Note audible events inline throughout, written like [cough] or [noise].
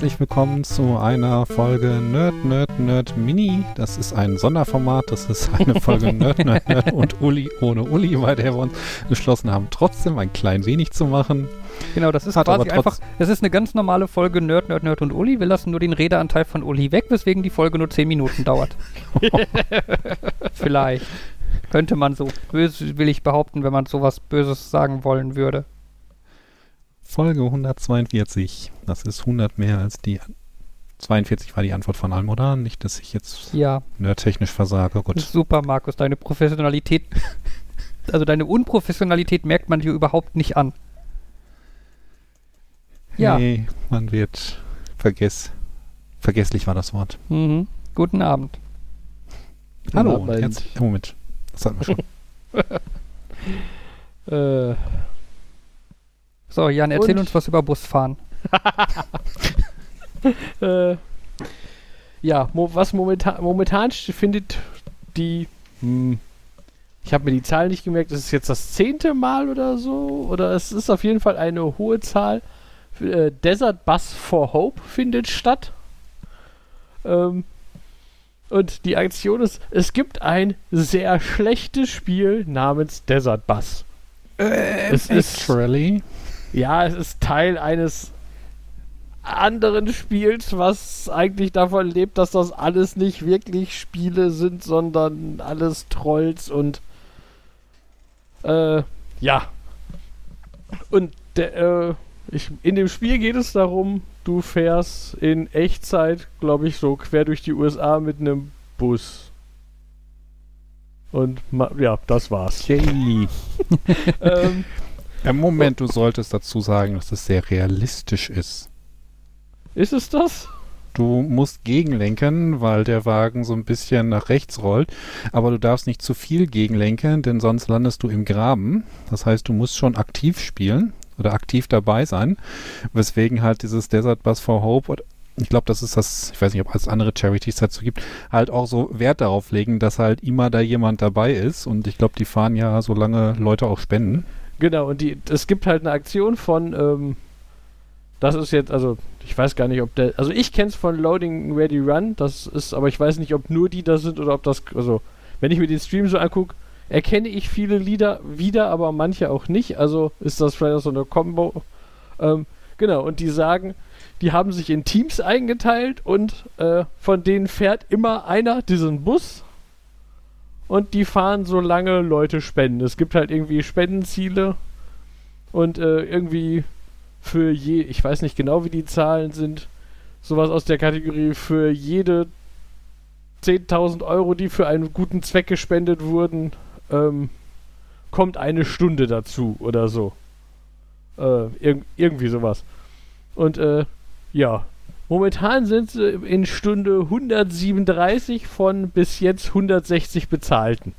Herzlich willkommen zu einer Folge Nerd, Nerd, Nerd Mini. Das ist ein Sonderformat. Das ist eine Folge [laughs] Nerd, Nerd, Nerd und Uli ohne Uli, bei der wir uns entschlossen haben, trotzdem ein klein wenig zu machen. Genau, das ist Hat quasi einfach, es ist eine ganz normale Folge Nerd, Nerd, Nerd und Uli. Wir lassen nur den Redeanteil von Uli weg, weswegen die Folge nur 10 Minuten dauert. [laughs] Vielleicht. Könnte man so böse, will ich behaupten, wenn man sowas Böses sagen wollen würde. Folge 142. Das ist 100 mehr als die 42 war die Antwort von Almodan. Nicht, dass ich jetzt Ja, nerdtechnisch versage. Gut. super, Markus. Deine Professionalität, [laughs] also deine Unprofessionalität merkt man dir überhaupt nicht an. Ja. Hey, man wird vergess. Vergesslich war das Wort. Mhm. Guten Abend. Hallo Abend. und herzlich. Moment. Das hatten wir schon. [laughs] [laughs] Äh, So, Jan, erzähl Und? uns was über Busfahren. [laughs] äh, ja, mo was momentan, momentan findet die, hm, ich habe mir die Zahl nicht gemerkt, ist es jetzt das zehnte Mal oder so? Oder es ist auf jeden Fall eine hohe Zahl. Äh, Desert Bus for Hope findet statt. Ähm, und die Aktion ist, es gibt ein sehr schlechtes Spiel namens Desert Bus. es ist Actually. Ja, es ist Teil eines anderen Spiels, was eigentlich davon lebt, dass das alles nicht wirklich Spiele sind, sondern alles Trolls und äh, ja. Und der, äh, ich, in dem Spiel geht es darum, du fährst in Echtzeit, glaube ich, so quer durch die USA mit einem Bus. Und ja, das war's. Yay. [laughs] ähm, Im Moment, du solltest dazu sagen, dass es sehr realistisch ist. ist es das? Du musst gegenlenken, weil der Wagen so ein bisschen nach rechts rollt. Aber du darfst nicht zu viel gegenlenken, denn sonst landest du im Graben. Das heißt, du musst schon aktiv spielen oder aktiv dabei sein. Weswegen halt dieses Desert Bus for Hope, oder ich glaube, das ist das, ich weiß nicht, ob es andere Charities dazu gibt, halt auch so Wert darauf legen, dass halt immer da jemand dabei ist. Und ich glaube, die fahren ja, solange Leute auch spenden. Genau, und die, es gibt halt eine Aktion von, ähm, das ist jetzt, also ich weiß gar nicht, ob der, also ich kenne es von Loading Ready Run, das ist, aber ich weiß nicht, ob nur die da sind oder ob das, also wenn ich mir den Stream so angucke, erkenne ich viele Lieder wieder, aber manche auch nicht, also ist das vielleicht auch so eine Combo. Ähm, genau, und die sagen, die haben sich in Teams eingeteilt und äh, von denen fährt immer einer diesen Bus und die fahren solange Leute spenden. Es gibt halt irgendwie Spendenziele und äh, irgendwie für je, ich weiß nicht genau, wie die Zahlen sind, sowas aus der Kategorie für jede 10.000 Euro, die für einen guten Zweck gespendet wurden, ähm, kommt eine Stunde dazu oder so. Äh, irg irgendwie sowas. Und äh, ja, momentan sind sie in Stunde 137 von bis jetzt 160 bezahlten.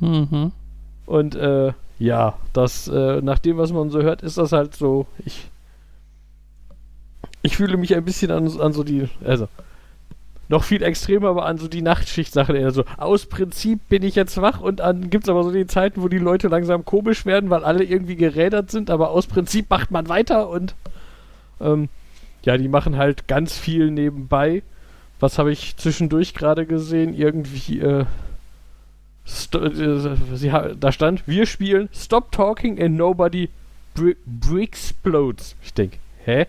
Mhm. Und äh, ja, das, äh, nach dem, was man so hört, ist das halt so, ich. Ich fühle mich ein bisschen an, an so die, also noch viel extremer, aber an so die Nachtschicht-Sachen eher so. Aus Prinzip bin ich jetzt wach und dann gibt es aber so die Zeiten, wo die Leute langsam komisch werden, weil alle irgendwie gerädert sind, aber aus Prinzip macht man weiter und ähm, ja, die machen halt ganz viel nebenbei. Was habe ich zwischendurch gerade gesehen? Irgendwie, äh, äh, sie da stand, wir spielen Stop Talking and Nobody br Explodes. Ich denke, hä?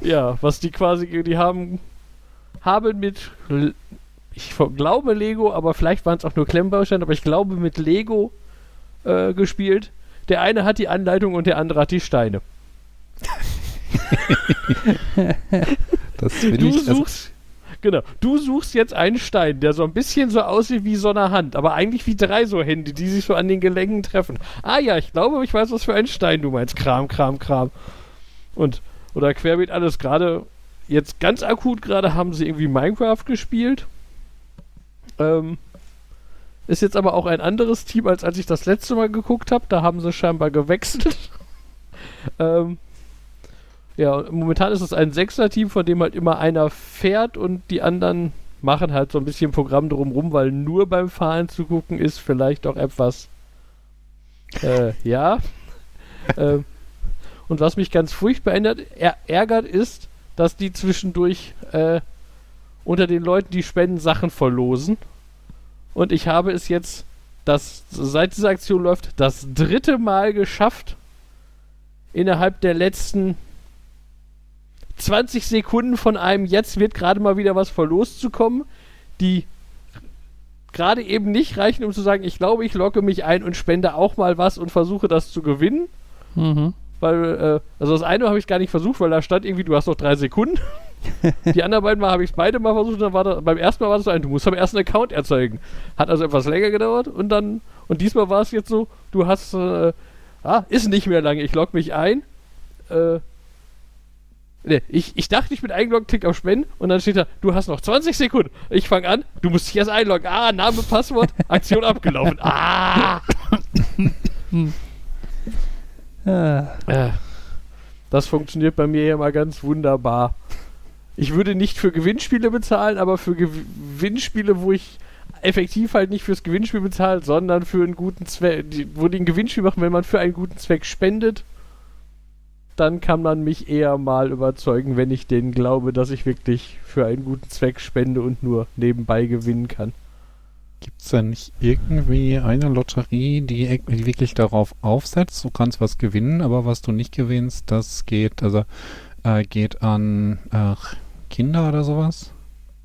Ja, was die quasi, die haben, haben mit, ich glaube Lego, aber vielleicht waren es auch nur Klemmbausteine, aber ich glaube mit Lego äh, gespielt. Der eine hat die Anleitung und der andere hat die Steine. [laughs] [laughs] Das will Du ich. Also, suchst, genau, du suchst jetzt einen Stein, der so ein bisschen so aussieht wie so eine Hand, aber eigentlich wie drei so Hände, die sich so an den Gelenken treffen. Ah ja, ich glaube, ich weiß, was für einen Stein du meinst. Kram, Kram, Kram. Und, oder querbeet alles gerade, jetzt ganz akut gerade haben sie irgendwie Minecraft gespielt. Ähm, ist jetzt aber auch ein anderes Team, als als ich das letzte Mal geguckt habe. Da haben sie scheinbar gewechselt. [laughs] ähm, ja, und momentan ist es ein Sechser-Team, von dem halt immer einer fährt und die anderen machen halt so ein bisschen Programm drumrum, weil nur beim Fahren zu gucken ist vielleicht auch etwas. Äh, ja. [laughs] ähm, Und was mich ganz furchtbar ändert, er ärgert ist, dass die zwischendurch äh, unter den Leuten, die spenden, Sachen verlosen. Und ich habe es jetzt, das, seit diese Aktion läuft, das dritte Mal geschafft, innerhalb der letzten 20 Sekunden von einem jetzt wird gerade mal wieder was verlost zu kommen, die gerade eben nicht reichen, um zu sagen, ich glaube, ich logge mich ein und spende auch mal was und versuche das zu gewinnen. Mhm. Weil, äh, also das eine habe ich gar nicht versucht, weil da stand irgendwie, du hast noch drei Sekunden. [laughs] Die anderen beiden Mal habe ich es beide mal versucht, dann war da, beim ersten Mal war das so ein, du musst am ersten Account erzeugen. Hat also etwas länger gedauert und dann, und diesmal war es jetzt so, du hast, äh, ah, ist nicht mehr lange, ich log mich ein, äh, Nee, ich, ich dachte, ich bin eingeloggt, klick auf Spenden und dann steht da, du hast noch 20 Sekunden. Ich fange an, du musst dich erst einloggen. Ah, Name, Passwort, [laughs] Aktion abgelaufen. Ah! Ah. Das funktioniert bei mir ja mal ganz wunderbar. Ich würde nicht für Gewinnspiele bezahlen, aber für Gewinnspiele, wo ich effektiv halt nicht fürs Gewinnspiel bezahlt, sondern für einen guten Zweck, wo die ein Gewinnspiel machen, wenn man für einen guten Zweck spendet, dann kann man mich eher mal überzeugen, wenn ich denen glaube, dass ich wirklich für einen guten Zweck spende und nur nebenbei gewinnen kann. Gibt es da nicht irgendwie eine Lotterie, die, e- die wirklich darauf aufsetzt, du kannst was gewinnen, aber was du nicht gewinnst, das geht, also äh, geht an äh, Kinder oder sowas?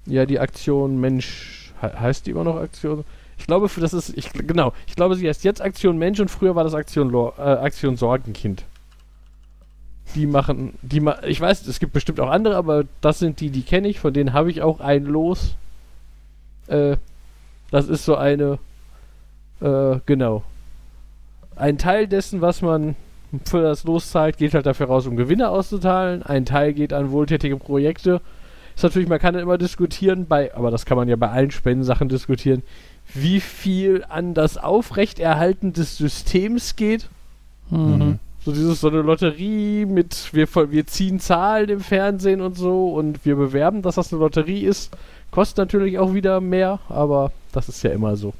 Ja, die Aktion Mensch, he heißt die immer noch Aktion? Ich glaube, für das ist, ich, genau, ich glaube, sie heißt jetzt Aktion Mensch und früher war das Aktion, Lo äh, Aktion Sorgenkind. Die machen, die ma ich weiß, es gibt bestimmt auch andere, aber das sind die, die kenne ich, von denen habe ich auch ein Los. Äh, das ist so eine, äh, genau. Ein Teil dessen, was man für das Los zahlt, geht halt dafür raus, um Gewinne auszuteilen. Ein Teil geht an wohltätige Projekte. Ist natürlich, man kann dann immer diskutieren, bei, aber das kann man ja bei allen Spendensachen diskutieren, wie viel an das Aufrechterhalten des Systems geht. Mhm. So dieses so eine Lotterie mit wir, wir ziehen Zahlen im Fernsehen und so und wir bewerben, dass das eine Lotterie ist. Kostet natürlich auch wieder mehr, aber das ist ja immer so.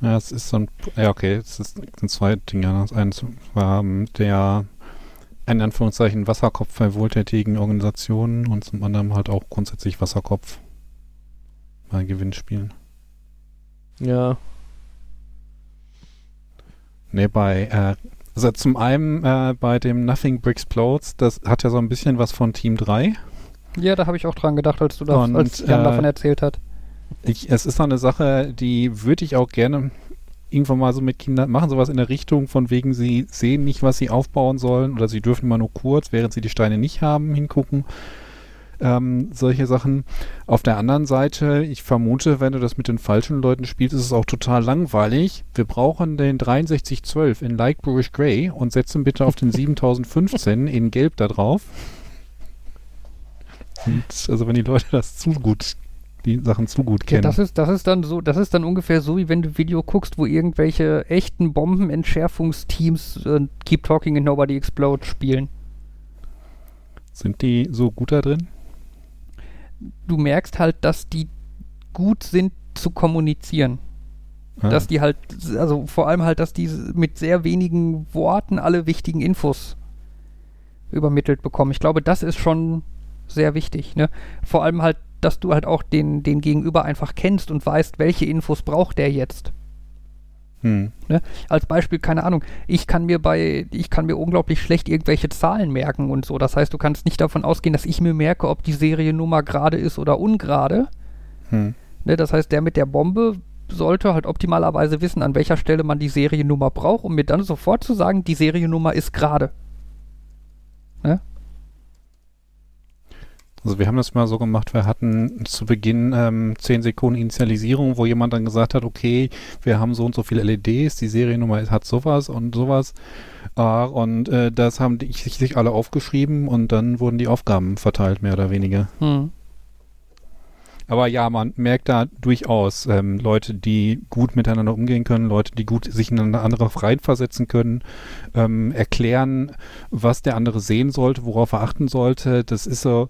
Ja, es ist so ein, ja okay, es ist, sind zwei Dinge. Das eine war ähm, der, in Anführungszeichen, Wasserkopf bei wohltätigen Organisationen und zum anderen halt auch grundsätzlich Wasserkopf bei Gewinnspielen. Ja. Ne, bei, äh, also zum einen äh, bei dem Nothing Bricks Plodes, das hat ja so ein bisschen was von Team 3. Ja, da habe ich auch dran gedacht, als du da, Und, als Jan äh, davon erzählt hat. Ich, es ist so eine Sache, die würde ich auch gerne irgendwann mal so mit Kindern machen, sowas in der Richtung, von wegen sie sehen nicht, was sie aufbauen sollen oder sie dürfen mal nur kurz, während sie die Steine nicht haben, hingucken. Ähm, solche Sachen. Auf der anderen Seite, ich vermute, wenn du das mit den falschen Leuten spielst, ist es auch total langweilig. Wir brauchen den 6312 in Light Bluish Gray und setzen bitte auf den [laughs] 7015 in Gelb da drauf. Und also wenn die Leute das zu gut, die Sachen zu gut Ja, kennen. das ist, das ist dann so, das ist dann ungefähr so, wie wenn du Video guckst, wo irgendwelche echten Bombenentschärfungsteams äh, Keep Talking and Nobody Explode spielen. Sind die so gut da drin? Du merkst halt, dass die gut sind zu kommunizieren. Ah. Dass die halt, also vor allem halt, dass die mit sehr wenigen Worten alle wichtigen Infos übermittelt bekommen. Ich glaube, das ist schon sehr wichtig. Ne? Vor allem halt, dass du halt auch den, den Gegenüber einfach kennst und weißt, welche Infos braucht der jetzt. Hm. Als Beispiel, keine Ahnung, ich kann mir bei, ich kann mir unglaublich schlecht irgendwelche Zahlen merken und so. Das heißt, du kannst nicht davon ausgehen, dass ich mir merke, ob die Seriennummer gerade ist oder ungerade. Hm. Ne, das heißt, der mit der Bombe sollte halt optimalerweise wissen, an welcher Stelle man die Seriennummer braucht, um mir dann sofort zu sagen, die Seriennummer ist gerade. Also wir haben das mal so gemacht, wir hatten zu Beginn ähm, 10 Sekunden Initialisierung, wo jemand dann gesagt hat, okay, wir haben so und so viele LEDs, die Seriennummer hat sowas und sowas. Äh, und äh, das haben die sich, sich alle aufgeschrieben und dann wurden die Aufgaben verteilt, mehr oder weniger. Hm. Aber ja, man merkt da durchaus ähm, Leute, die gut miteinander umgehen können, Leute, die gut sich in eine andere reinversetzen können, ähm, erklären, was der andere sehen sollte, worauf er achten sollte. Das ist so,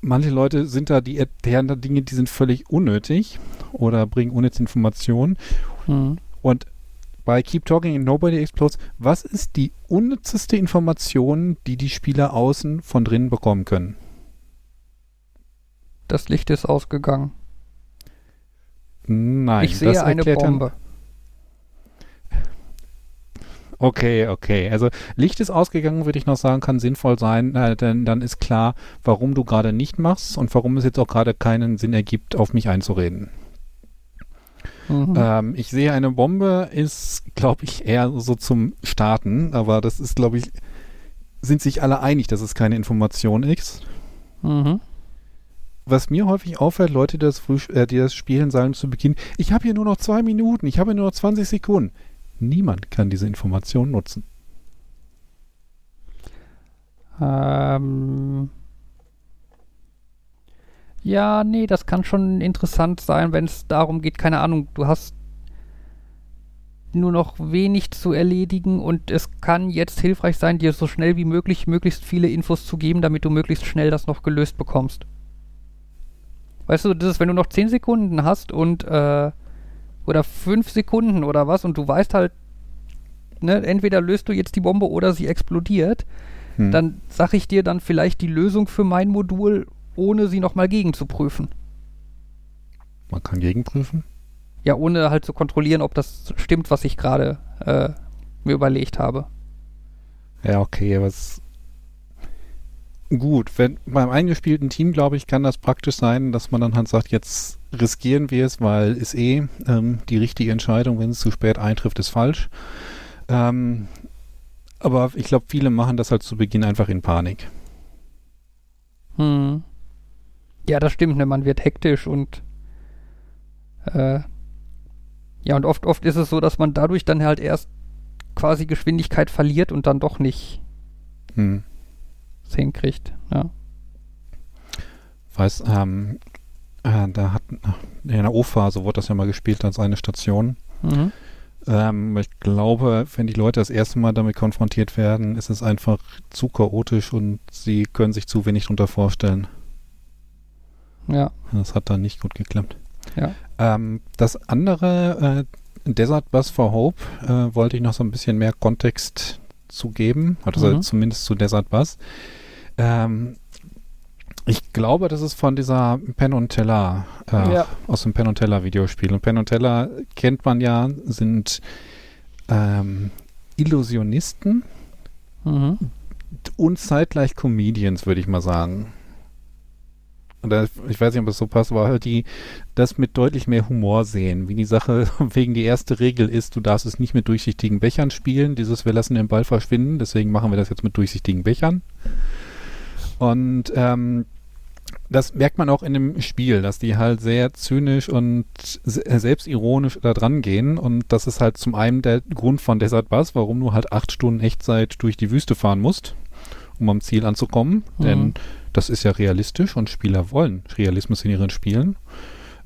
manche Leute sind da, die erklären da Dinge, die sind völlig unnötig oder bringen unnütze Informationen. Hm. Und bei Keep Talking and Nobody Explodes, was ist die unnützeste Information, die die Spieler außen von drinnen bekommen können? Das Licht ist ausgegangen. Nein, ich sehe eine erklärt dann- Bombe. Okay, okay. Also Licht ist ausgegangen, würde ich noch sagen, kann sinnvoll sein, äh, denn dann ist klar, warum du gerade nicht machst und warum es jetzt auch gerade keinen Sinn ergibt, auf mich einzureden. Mhm. Ähm, ich sehe eine Bombe, ist, glaube ich, eher so zum Starten, aber das ist, glaube ich, sind sich alle einig, dass es keine Information ist. Mhm. Was mir häufig auffällt, Leute, die das, äh, die das spielen, sagen zu Beginn, ich habe hier nur noch zwei Minuten, ich habe hier nur noch 20 Sekunden. Niemand kann diese Information nutzen. Ähm. Ja, nee, das kann schon interessant sein, wenn es darum geht, keine Ahnung, du hast nur noch wenig zu erledigen und es kann jetzt hilfreich sein, dir so schnell wie möglich möglichst viele Infos zu geben, damit du möglichst schnell das noch gelöst bekommst. Weißt du, das ist, wenn du noch 10 Sekunden hast und äh, oder 5 Sekunden oder was und du weißt halt, ne, entweder löst du jetzt die Bombe oder sie explodiert, Hm. dann sag ich dir dann vielleicht die Lösung für mein Modul, ohne sie nochmal gegenzuprüfen. Man kann gegenprüfen. Ja, ohne halt zu kontrollieren, ob das stimmt, was ich gerade äh, mir überlegt habe. Ja, okay, aber es gut, wenn beim eingespielten Team, glaube ich, kann das praktisch sein, dass man dann halt sagt, jetzt riskieren wir es, weil ist eh ähm, die richtige Entscheidung, wenn es zu spät eintrifft, ist falsch. Ähm, aber ich glaube, viele machen das halt zu Beginn einfach in Panik. Hm. Ja, das stimmt, ne? Man wird hektisch und äh, ja, und oft, oft ist es so, dass man dadurch dann halt erst quasi Geschwindigkeit verliert und dann doch nicht Hm. Es hinkriegt. Ja. Weiß, ähm, äh, da hat in der O-Phase wurde das ja mal gespielt als eine Station. Mhm. Ähm, ich glaube, wenn die Leute das erste Mal damit konfrontiert werden, ist es einfach zu chaotisch und sie können sich zu wenig darunter vorstellen. Ja. Das hat dann nicht gut geklappt. Ja. Ähm, das andere, äh, Desert Bus for Hope, äh, wollte ich noch so ein bisschen mehr Kontext zu geben, also Mhm. zumindest zu Desert Bus. Ähm, ich glaube, das ist von dieser Penn und Teller, äh, Ja. aus dem Penn und Teller Videospiel. Und Penn und Teller kennt man ja, sind ähm, Illusionisten Mhm. und zeitgleich Comedians, würde ich mal sagen. Da, ich weiß nicht, ob es so passt, aber halt die das mit deutlich mehr Humor sehen. Wie die Sache [laughs] wegen die erste Regel ist, du darfst es nicht mit durchsichtigen Bechern spielen. Dieses, wir lassen den Ball verschwinden, deswegen machen wir das jetzt mit durchsichtigen Bechern. Und ähm, das merkt man auch in dem Spiel, dass die halt sehr zynisch und äh, selbstironisch da dran gehen. Und das ist halt zum einen der Grund von Desert Bus, warum du halt acht Stunden Echtzeit durch die Wüste fahren musst, um am Ziel anzukommen. Mhm. Denn das ist ja realistisch und Spieler wollen Realismus in ihren Spielen.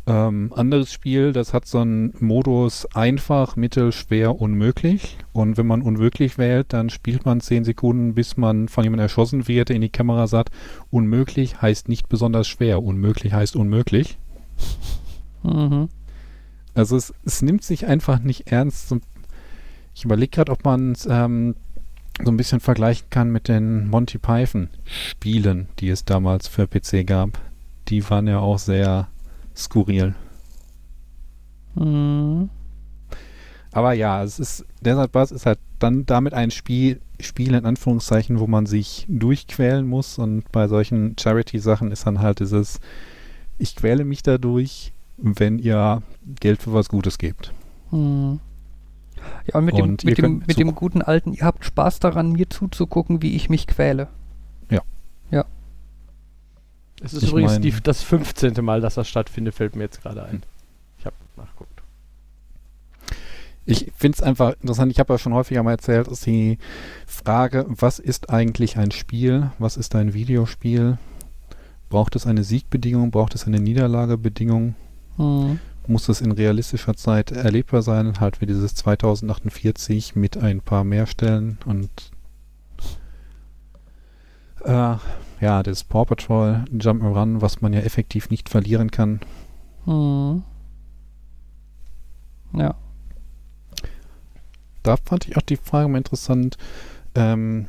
Ähm, anderes Spiel, das hat so einen Modus einfach, mittel, schwer, unmöglich. Und wenn man unmöglich wählt, dann spielt man zehn Sekunden, bis man von jemandem erschossen wird, der in die Kamera sagt, unmöglich heißt nicht besonders schwer, unmöglich heißt unmöglich. Mhm. Also es, es nimmt sich einfach nicht ernst. Ich überlege gerade, ob man es ähm, so ein bisschen vergleichen kann mit den Monty Python Spielen, die es damals für PC gab. Die waren ja auch sehr skurril. Mhm. Aber ja, es ist, Desert Bus ist halt dann damit ein Spiel, Spiel in Anführungszeichen, wo man sich durchquälen muss und bei solchen Charity-Sachen ist dann halt dieses, ich quäle mich dadurch, wenn ihr Geld für was Gutes gebt. Mhm. Ja, und mit, Und dem, mit, dem, mit dem guten alten, ihr habt Spaß daran, mir zuzugucken, wie ich mich quäle. Es ist Ich übrigens mein- die, das 15. Mal, dass das stattfindet, fällt mir jetzt gerade ein. Ich habe nachgeguckt. Ich finde es einfach interessant, ich habe ja schon häufiger mal erzählt, ist die Frage, was ist eigentlich ein Spiel? Was ist ein Videospiel? Braucht es eine Siegbedingung? Braucht es eine Niederlagebedingung? Mhm. Muss es in realistischer Zeit erlebbar sein? Halt wie dieses 2048 mit ein paar mehr Stellen und äh, ja, das Paw Patrol Jump'n'Run, was man ja effektiv nicht verlieren kann. Mhm. Ja. da fand ich auch die Frage mal interessant. Ähm,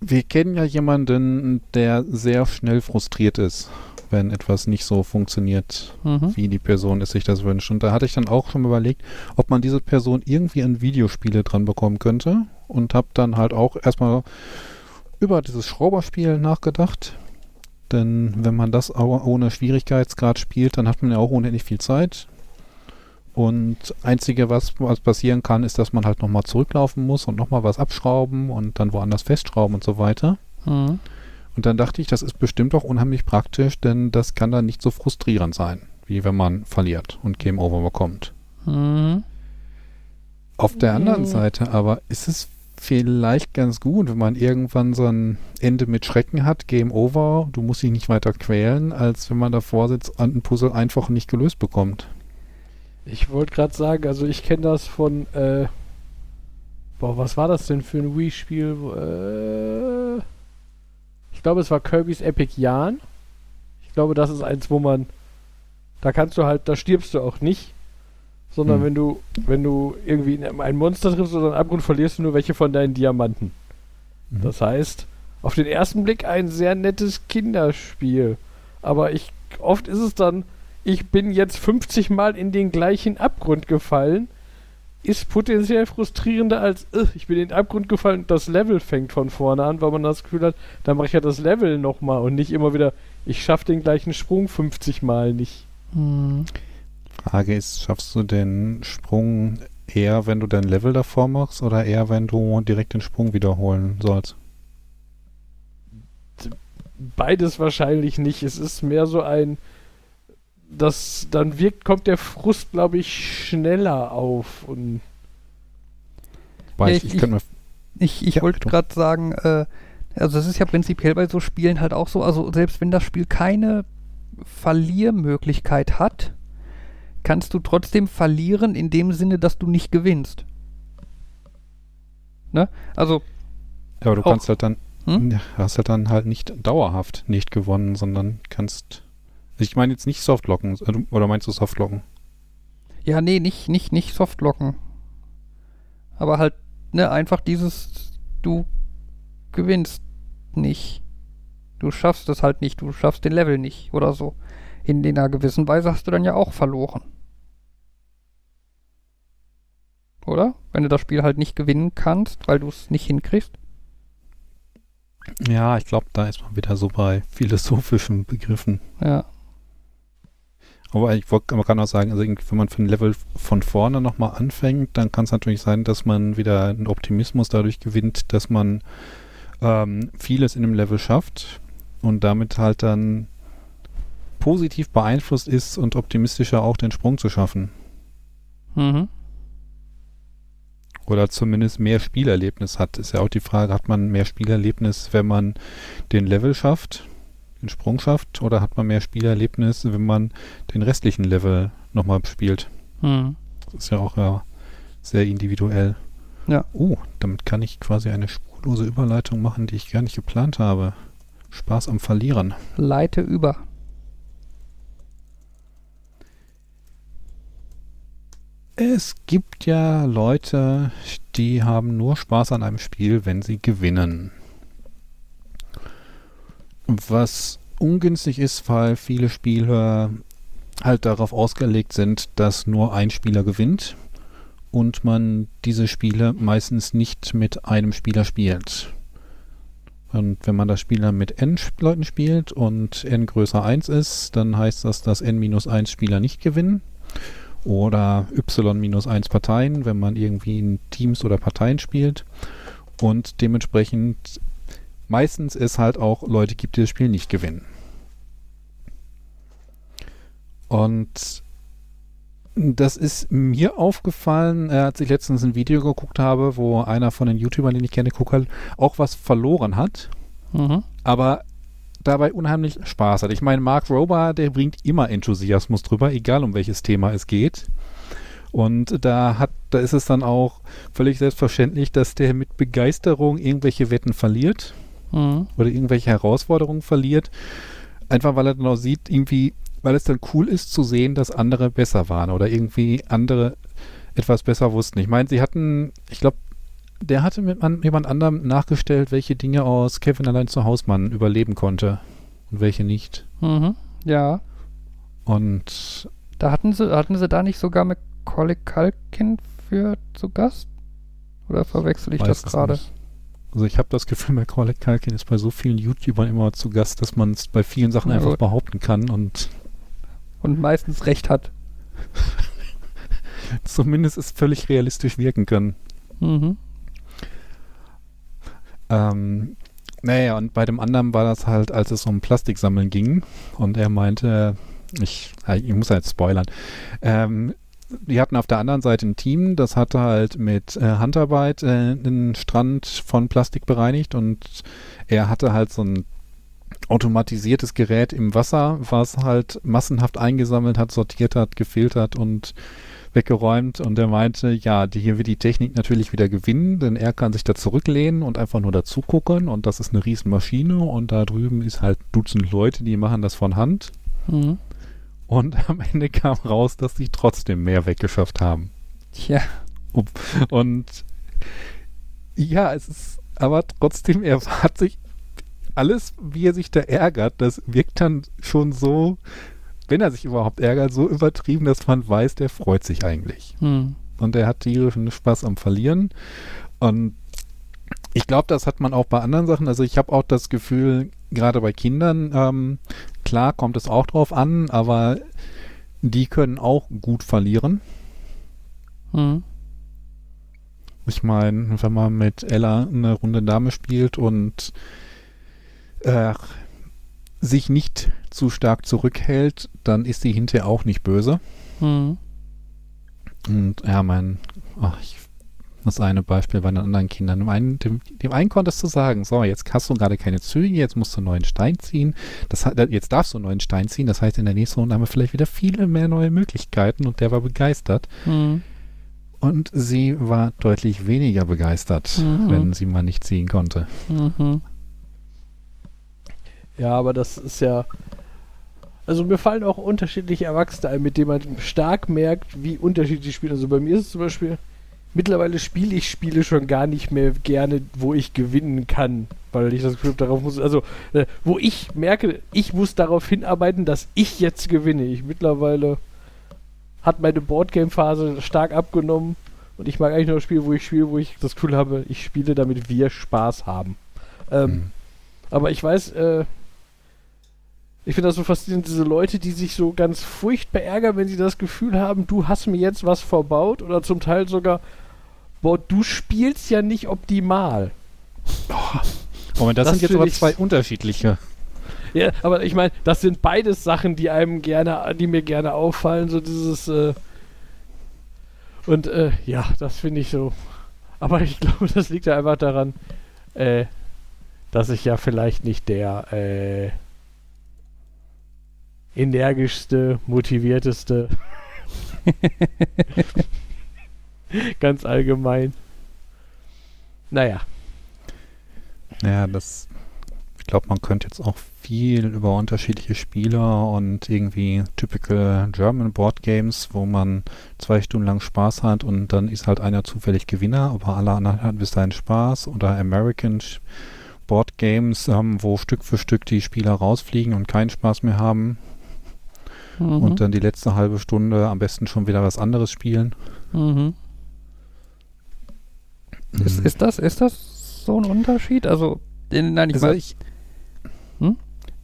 wir kennen ja jemanden, der sehr schnell frustriert ist, wenn etwas nicht so funktioniert, Mhm. wie die Person es sich das wünscht. Und da hatte ich dann auch schon überlegt, ob man diese Person irgendwie an Videospiele dran bekommen könnte. Und habe dann halt auch erstmal über dieses Schrauberspiel nachgedacht. Denn wenn man das ohne Schwierigkeitsgrad spielt, dann hat man ja auch unendlich viel Zeit. Und einzige, was, was passieren kann, ist, dass man halt nochmal zurücklaufen muss und nochmal was abschrauben und dann woanders festschrauben und so weiter. Mhm. Und dann dachte ich, das ist bestimmt auch unheimlich praktisch, denn das kann dann nicht so frustrierend sein, wie wenn man verliert und Game Over bekommt. Mhm. Auf der anderen Mhm. Seite aber ist es vielleicht ganz gut, wenn man irgendwann so ein Ende mit Schrecken hat, Game Over, du musst dich nicht weiter quälen, als wenn man davor sitzt und ein Puzzle einfach nicht gelöst bekommt. Ich wollte gerade sagen, also ich kenne das von, äh, boah, was war das denn für ein Wii-Spiel? Äh, ich glaube, es war Kirby's Epic Yarn. Ich glaube, das ist eins, wo man, da kannst du halt, da stirbst du auch nicht, sondern Hm. wenn du, wenn du irgendwie in ein Monster triffst oder einen Abgrund, verlierst du nur welche von deinen Diamanten. Mhm. Das heißt, auf den ersten Blick ein sehr nettes Kinderspiel. Aber ich, oft ist es dann, ich bin jetzt 50 Mal in den gleichen Abgrund gefallen, ist potenziell frustrierender als, äh, ich bin in den Abgrund gefallen und das Level fängt von vorne an, weil man das Gefühl hat, dann mache ich ja das Level nochmal und nicht immer wieder, ich schaffe den gleichen Sprung 50 Mal nicht. Mhm. Frage ist, schaffst du den Sprung eher, wenn du dein Level davor machst oder eher, wenn du direkt den Sprung wiederholen sollst? Beides wahrscheinlich nicht. Es ist mehr so ein, das dann wirkt, kommt der Frust, glaube ich, schneller auf und Ja, ich, ich- ich könnte mir Ich, ich Ja, wollte gerade sagen, äh, also es ist ja prinzipiell bei so Spielen halt auch so, also selbst wenn das Spiel keine Verliermöglichkeit hat, kannst du trotzdem verlieren in dem Sinne, dass du nicht gewinnst. Ne? Also, Aber du kannst halt dann, Hm? ja, hast halt dann halt nicht dauerhaft nicht gewonnen, sondern kannst. Ich meine jetzt nicht Softlocken, du- oder meinst du Softlocken? ja, nee, nicht, nicht, nicht Softlocken. Aber halt, ne, einfach dieses, du gewinnst nicht. Du schaffst es halt nicht, du schaffst den Level nicht oder so. In einer gewissen Weise hast du dann ja auch verloren. Oder? Wenn du das Spiel halt nicht gewinnen kannst, weil du es nicht hinkriegst. Ja, ich glaube, da ist man wieder so bei philosophischen Begriffen. Ja. Aber ich wollte man kann auch sagen, also wenn man für ein Level von vorne nochmal anfängt, dann kann es natürlich sein, dass man wieder einen Optimismus dadurch gewinnt, dass man ähm, vieles in dem Level schafft und damit halt dann positiv beeinflusst ist und optimistischer auch den Sprung zu schaffen. Mhm. Oder zumindest mehr Spielerlebnis hat. Ist ja auch die Frage, hat man mehr Spielerlebnis, wenn man den Level schafft, den Sprung schafft, oder hat man mehr Spielerlebnis, wenn man den restlichen Level nochmal spielt? Mhm. Das ist ja auch ja, sehr individuell. Ja. Oh, damit kann ich quasi eine spurlose Überleitung machen, die ich gar nicht geplant habe. Spaß am Verlieren. Leite über. Es gibt ja Leute, die haben nur Spaß an einem Spiel, wenn sie gewinnen. Was ungünstig ist, weil viele Spiele halt darauf ausgelegt sind, dass nur ein Spieler gewinnt und man diese Spiele meistens nicht mit einem Spieler spielt. Und wenn man das Spiel dann mit n Leuten spielt und n größer 1 ist, dann heißt das, dass n minus 1 Spieler nicht gewinnen oder y minus 1 Parteien, wenn man irgendwie in Teams oder Parteien spielt. Und dementsprechend meistens es halt auch Leute gibt, die das Spiel nicht gewinnen. Und das ist mir aufgefallen, äh, als ich letztens ein Video geguckt habe, wo einer von den YouTubern, den ich kenne, guckt hat, auch was verloren hat Mhm. aber dabei unheimlich Spaß hat. Ich meine, Mark Rober, der bringt immer Enthusiasmus drüber, egal um welches Thema es geht. Und da hat, da ist es dann auch völlig selbstverständlich, dass der mit Begeisterung irgendwelche Wetten verliert Mhm. oder irgendwelche Herausforderungen verliert. Einfach weil er dann auch sieht, irgendwie, weil es dann cool ist zu sehen, dass andere besser waren oder irgendwie andere etwas besser wussten. Ich meine, sie hatten, ich glaube, der hatte mit man, jemand anderem nachgestellt, welche Dinge aus Kevin allein zu Hausmann überleben konnte und welche nicht. Mhm. Ja. Und Da hatten sie, hatten sie da nicht sogar Macaulay Culkin für zu Gast? Oder verwechsel ich weiß das gerade? Also ich habe das Gefühl, Macaulay Culkin ist bei so vielen YouTubern immer zu Gast, dass man es bei vielen Sachen einfach behaupten kann und Und meistens recht hat. [laughs] zumindest es völlig realistisch wirken kann. Mhm. Ähm, naja, und bei dem anderen war das halt, als es um Plastiksammeln ging. Und er meinte, ich, äh, ich muss halt spoilern, ähm, die hatten auf der anderen Seite ein Team, das hatte halt mit äh, Handarbeit äh, den Strand von Plastik bereinigt. Und er hatte halt so ein automatisiertes Gerät im Wasser, was halt massenhaft eingesammelt hat, sortiert hat, gefiltert und weggeräumt und er meinte, ja, die, hier wird die Technik natürlich wieder gewinnen, denn er kann sich da zurücklehnen und einfach nur dazu gucken und das ist eine Riesenmaschine und da drüben ist halt Dutzend Leute, die machen das von Hand Mhm. und [laughs] am Ende kam raus, dass sie trotzdem mehr weggeschafft haben. Tja. Und ja, es ist aber trotzdem, er hat sich alles, wie er sich da ärgert, das wirkt dann schon so, wenn er sich überhaupt ärgert, so übertrieben, dass man weiß, der freut sich eigentlich. Mhm. Und er hat tierischen Spaß am Verlieren. Und ich glaube, das hat man auch bei anderen Sachen. Also ich habe auch das Gefühl, gerade bei Kindern, ähm, klar kommt es auch drauf an, aber die können auch gut verlieren. Mhm. Ich meine, wenn man mit Ella eine Runde Dame spielt und äh, sich nicht zu stark zurückhält, dann ist sie hinterher auch nicht böse. Mhm. Und ja, mein, ach, ich, das eine Beispiel bei den anderen Kindern. Dem einen, dem, dem einen konntest du sagen, so, jetzt hast du gerade keine Züge, jetzt musst du einen neuen Stein ziehen. Das, hat- jetzt darfst du einen neuen Stein ziehen. Das heißt, in der nächsten Runde haben wir vielleicht wieder viele mehr neue Möglichkeiten und der war begeistert. Mhm. Und sie war deutlich weniger begeistert, Mhm. wenn sie mal nicht ziehen konnte. Mhm. Ja, aber das ist ja. Also mir fallen auch unterschiedliche Erwachsene ein, mit denen man stark merkt, wie unterschiedlich spielen. Also bei mir ist es zum Beispiel, mittlerweile spiele ich Spiele schon gar nicht mehr gerne, wo ich gewinnen kann. Weil ich das Gefühl habe, darauf muss, also äh, wo ich merke, ich muss darauf hinarbeiten, dass ich jetzt gewinne. Ich mittlerweile hat meine Boardgame-Phase stark abgenommen und ich mag eigentlich nur Spiele, wo ich spiele, wo ich das Gefühl habe, ich spiele, damit wir Spaß haben. Ähm, Mhm. aber ich weiß, äh, ich finde das so faszinierend, diese Leute, die sich so ganz furchtbar ärgern, wenn sie das Gefühl haben, du hast mir jetzt was verbaut oder zum Teil sogar, boah, du spielst ja nicht optimal. Moment, das, Das sind jetzt aber zwei unterschiedliche. Ja, aber ich meine, das sind beides Sachen, die einem gerne, die mir gerne auffallen, so dieses, äh, und äh, ja, das finde ich so. Aber ich [laughs] glaube, das liegt ja einfach daran, äh, dass ich ja vielleicht nicht der äh, energischste, motivierteste, [laughs] ganz allgemein. Naja, Ja, das. Ich glaube, man könnte jetzt auch viel über unterschiedliche Spieler und irgendwie typical German Board Games, wo man zwei Stunden lang Spaß hat und dann ist halt einer zufällig Gewinner, aber alle anderen hatten bis dahin Spaß. Oder American Board Games, ähm, wo Stück für Stück die Spieler rausfliegen und keinen Spaß mehr haben Mhm. und dann die letzte halbe Stunde am besten schon wieder was anderes spielen. Mhm. Ist, Mhm. ist, das, ist das so ein Unterschied? Also, nein, ich Also meine, ich, Hm?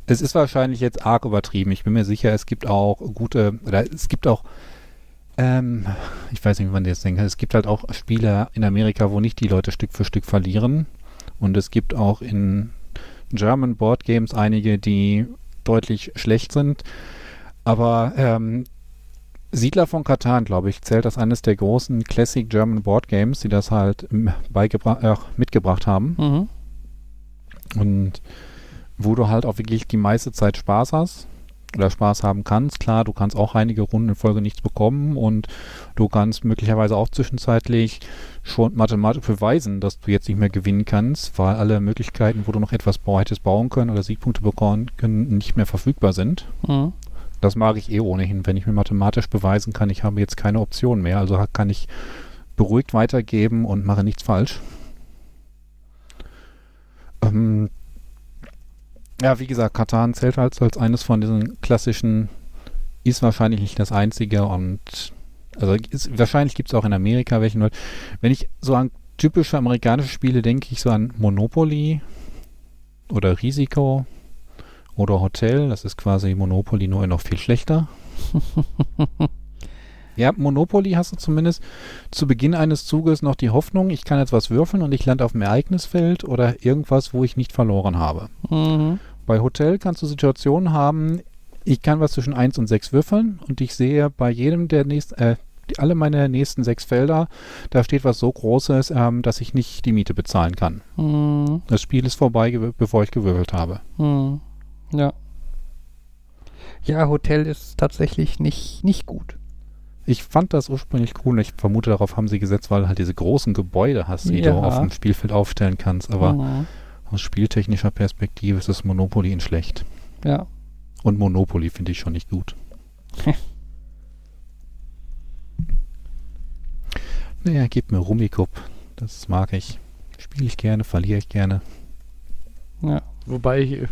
Es ist wahrscheinlich jetzt arg übertrieben. Ich bin mir sicher, es gibt auch gute, oder es gibt auch, ähm, ich weiß nicht, wie man das denkt, es gibt halt auch Spiele in Amerika, wo nicht die Leute Stück für Stück verlieren. Und es gibt auch in German Board Games einige, die deutlich schlecht sind. Aber ähm, Siedler von Katan, glaube ich, zählt als eines der großen Classic German Board Games, die das halt äh, mitgebracht haben. mhm. Und wo du halt auch wirklich die meiste Zeit Spaß hast oder Spaß haben kannst. Klar, du kannst auch einige Runden in Folge nichts bekommen und du kannst möglicherweise auch zwischenzeitlich schon mathematisch beweisen, dass du jetzt nicht mehr gewinnen kannst, weil alle Möglichkeiten, wo du noch etwas hättest bauen können oder Siegpunkte bekommen können, nicht mehr verfügbar sind. Mhm. Das mag ich eh ohnehin, wenn ich mir mathematisch beweisen kann, ich habe jetzt keine Option mehr, also kann ich beruhigt weitergeben und mache nichts falsch. Ähm, ja, wie gesagt, Katan zählt als, als eines von diesen klassischen, ist wahrscheinlich nicht das einzige und also ist, wahrscheinlich gibt es auch in Amerika welche. Wenn ich so an typische amerikanische Spiele denke, ich so an Monopoly oder Risiko oder Hotel. Das ist quasi Monopoly nur noch viel schlechter. [laughs] ja, Monopoly hast du zumindest zu Beginn eines Zuges noch die Hoffnung, ich kann etwas würfeln und ich lande auf dem Ereignisfeld oder irgendwas, wo ich nicht verloren habe. Mhm. Bei Hotel kannst du Situationen haben, ich kann was zwischen 1 und 6 würfeln und ich sehe bei jedem der nächsten, äh, alle meine nächsten sechs Felder, da steht was so Großes, ähm, dass ich nicht die Miete bezahlen kann. Mhm. Das Spiel ist vorbei, bevor ich gewürfelt habe. Mhm. Ja. Ja, Hotel ist tatsächlich nicht, nicht gut. Ich fand das ursprünglich cool. Ich vermute, darauf haben sie gesetzt, weil du halt diese großen Gebäude hast, die ja. du auf dem Spielfeld aufstellen kannst. Aber mhm. aus spieltechnischer Perspektive ist das Monopoly in schlecht. Ja. Und Monopoly finde ich schon nicht gut. [laughs] naja, gib mir Rummikub. Das mag ich. Spiele ich gerne, verliere ich gerne. Ja. Wobei ich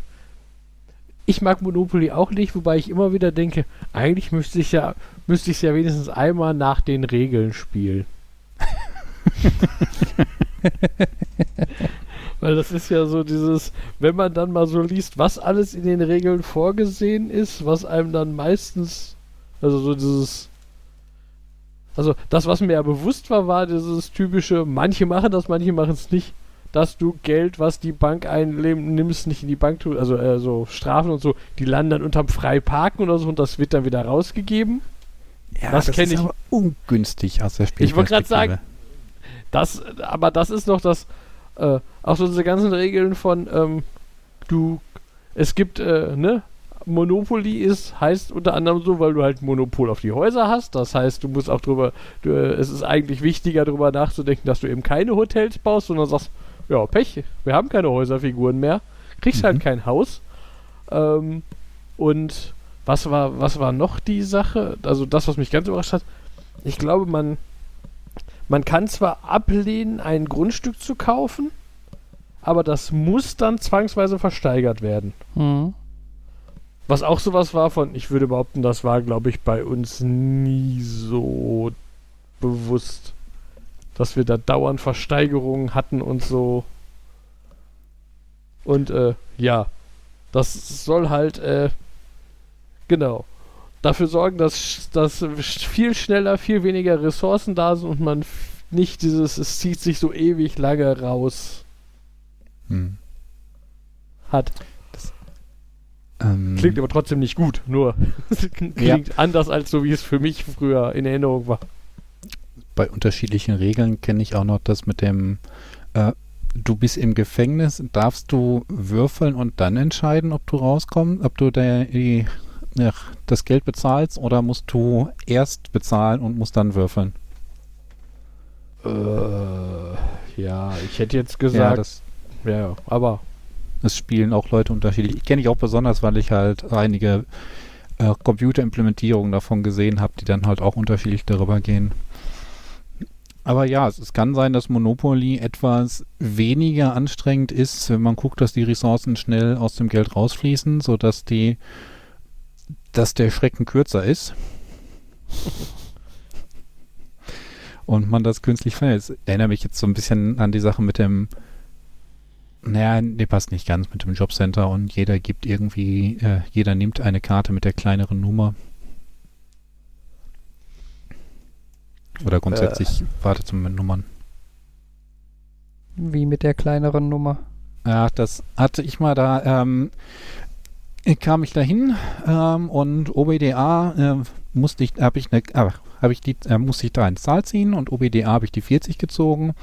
ich mag Monopoly auch nicht, wobei ich immer wieder denke, eigentlich müsste ich ja, müsste ich ja wenigstens einmal nach den Regeln spielen. [laughs] Weil das ist ja so dieses, wenn man dann mal so liest, was alles in den Regeln vorgesehen ist, was einem dann meistens, also so dieses, also das, was mir ja bewusst war, war dieses typische, manche machen das, manche machen es nicht dass du Geld, was die Bank einnimmst, nicht in die Bank tust, also äh, so Strafen und so, die landen dann unterm Freiparken oder so und das wird dann wieder rausgegeben. Ja, das, das kenne ich. Aber ungünstig aus der Spielperspektive. Ich wollte gerade sagen, das, aber das ist noch das, äh, auch so diese ganzen Regeln von, ähm, du, es gibt, äh, ne, Monopoly ist, heißt unter anderem so, weil du halt Monopol auf die Häuser hast. Das heißt, du musst auch drüber, du, es ist eigentlich wichtiger, darüber nachzudenken, dass du eben keine Hotels baust, sondern sagst, ja, Pech, wir haben keine Häuserfiguren mehr, kriegst halt mhm. halt kein Haus. Ähm, und was war, was war noch die Sache? Also das, was mich ganz überrascht hat, ich glaube, man, man kann zwar ablehnen, ein Grundstück zu kaufen, aber das muss dann zwangsweise versteigert werden. Mhm. Was auch sowas war von, ich würde behaupten, das war, glaube ich, bei uns nie so bewusst dass wir da dauernd Versteigerungen hatten und so. Und äh, ja, das soll halt, äh, genau, dafür sorgen, dass, dass viel schneller, viel weniger Ressourcen da sind und man nicht dieses, es zieht sich so ewig lange raus hm. hat. Das, ähm, klingt aber trotzdem nicht gut, nur [laughs] klingt ja. anders als so, wie es für mich früher in Erinnerung war bei unterschiedlichen Regeln kenne ich auch noch das mit dem, äh, du bist im Gefängnis, darfst du würfeln und dann entscheiden, ob du rauskommst, ob du der, die, ja, das Geld bezahlst oder musst du erst bezahlen und musst dann würfeln? Äh, ja, ich hätte jetzt gesagt, ja, das, ja, aber es spielen auch Leute unterschiedlich. Ich kenne ich auch besonders, weil ich halt einige äh, Computerimplementierungen davon gesehen habe, die dann halt auch unterschiedlich darüber gehen. Aber ja, es, es, kann sein, dass Monopoly etwas weniger anstrengend ist, wenn man guckt, dass die Ressourcen schnell aus dem Geld rausfließen, sodass die, dass der Schrecken kürzer ist. [laughs] Und man das künstlich findet. Das erinnert mich jetzt so ein bisschen an die Sache mit dem, naja, die passt nicht ganz mit dem Jobcenter und jeder gibt irgendwie, äh, jeder nimmt eine Karte mit der kleineren Nummer. Oder grundsätzlich äh. wartet man mit Nummern. Wie mit der kleineren Nummer? Ja, das hatte ich mal da, ähm, kam ich dahin ähm, und OBDA äh, musste ich, habe ich eine, äh, habe ich die, äh, musste ich da eine Zahl ziehen und OBDA habe ich die 40 gezogen.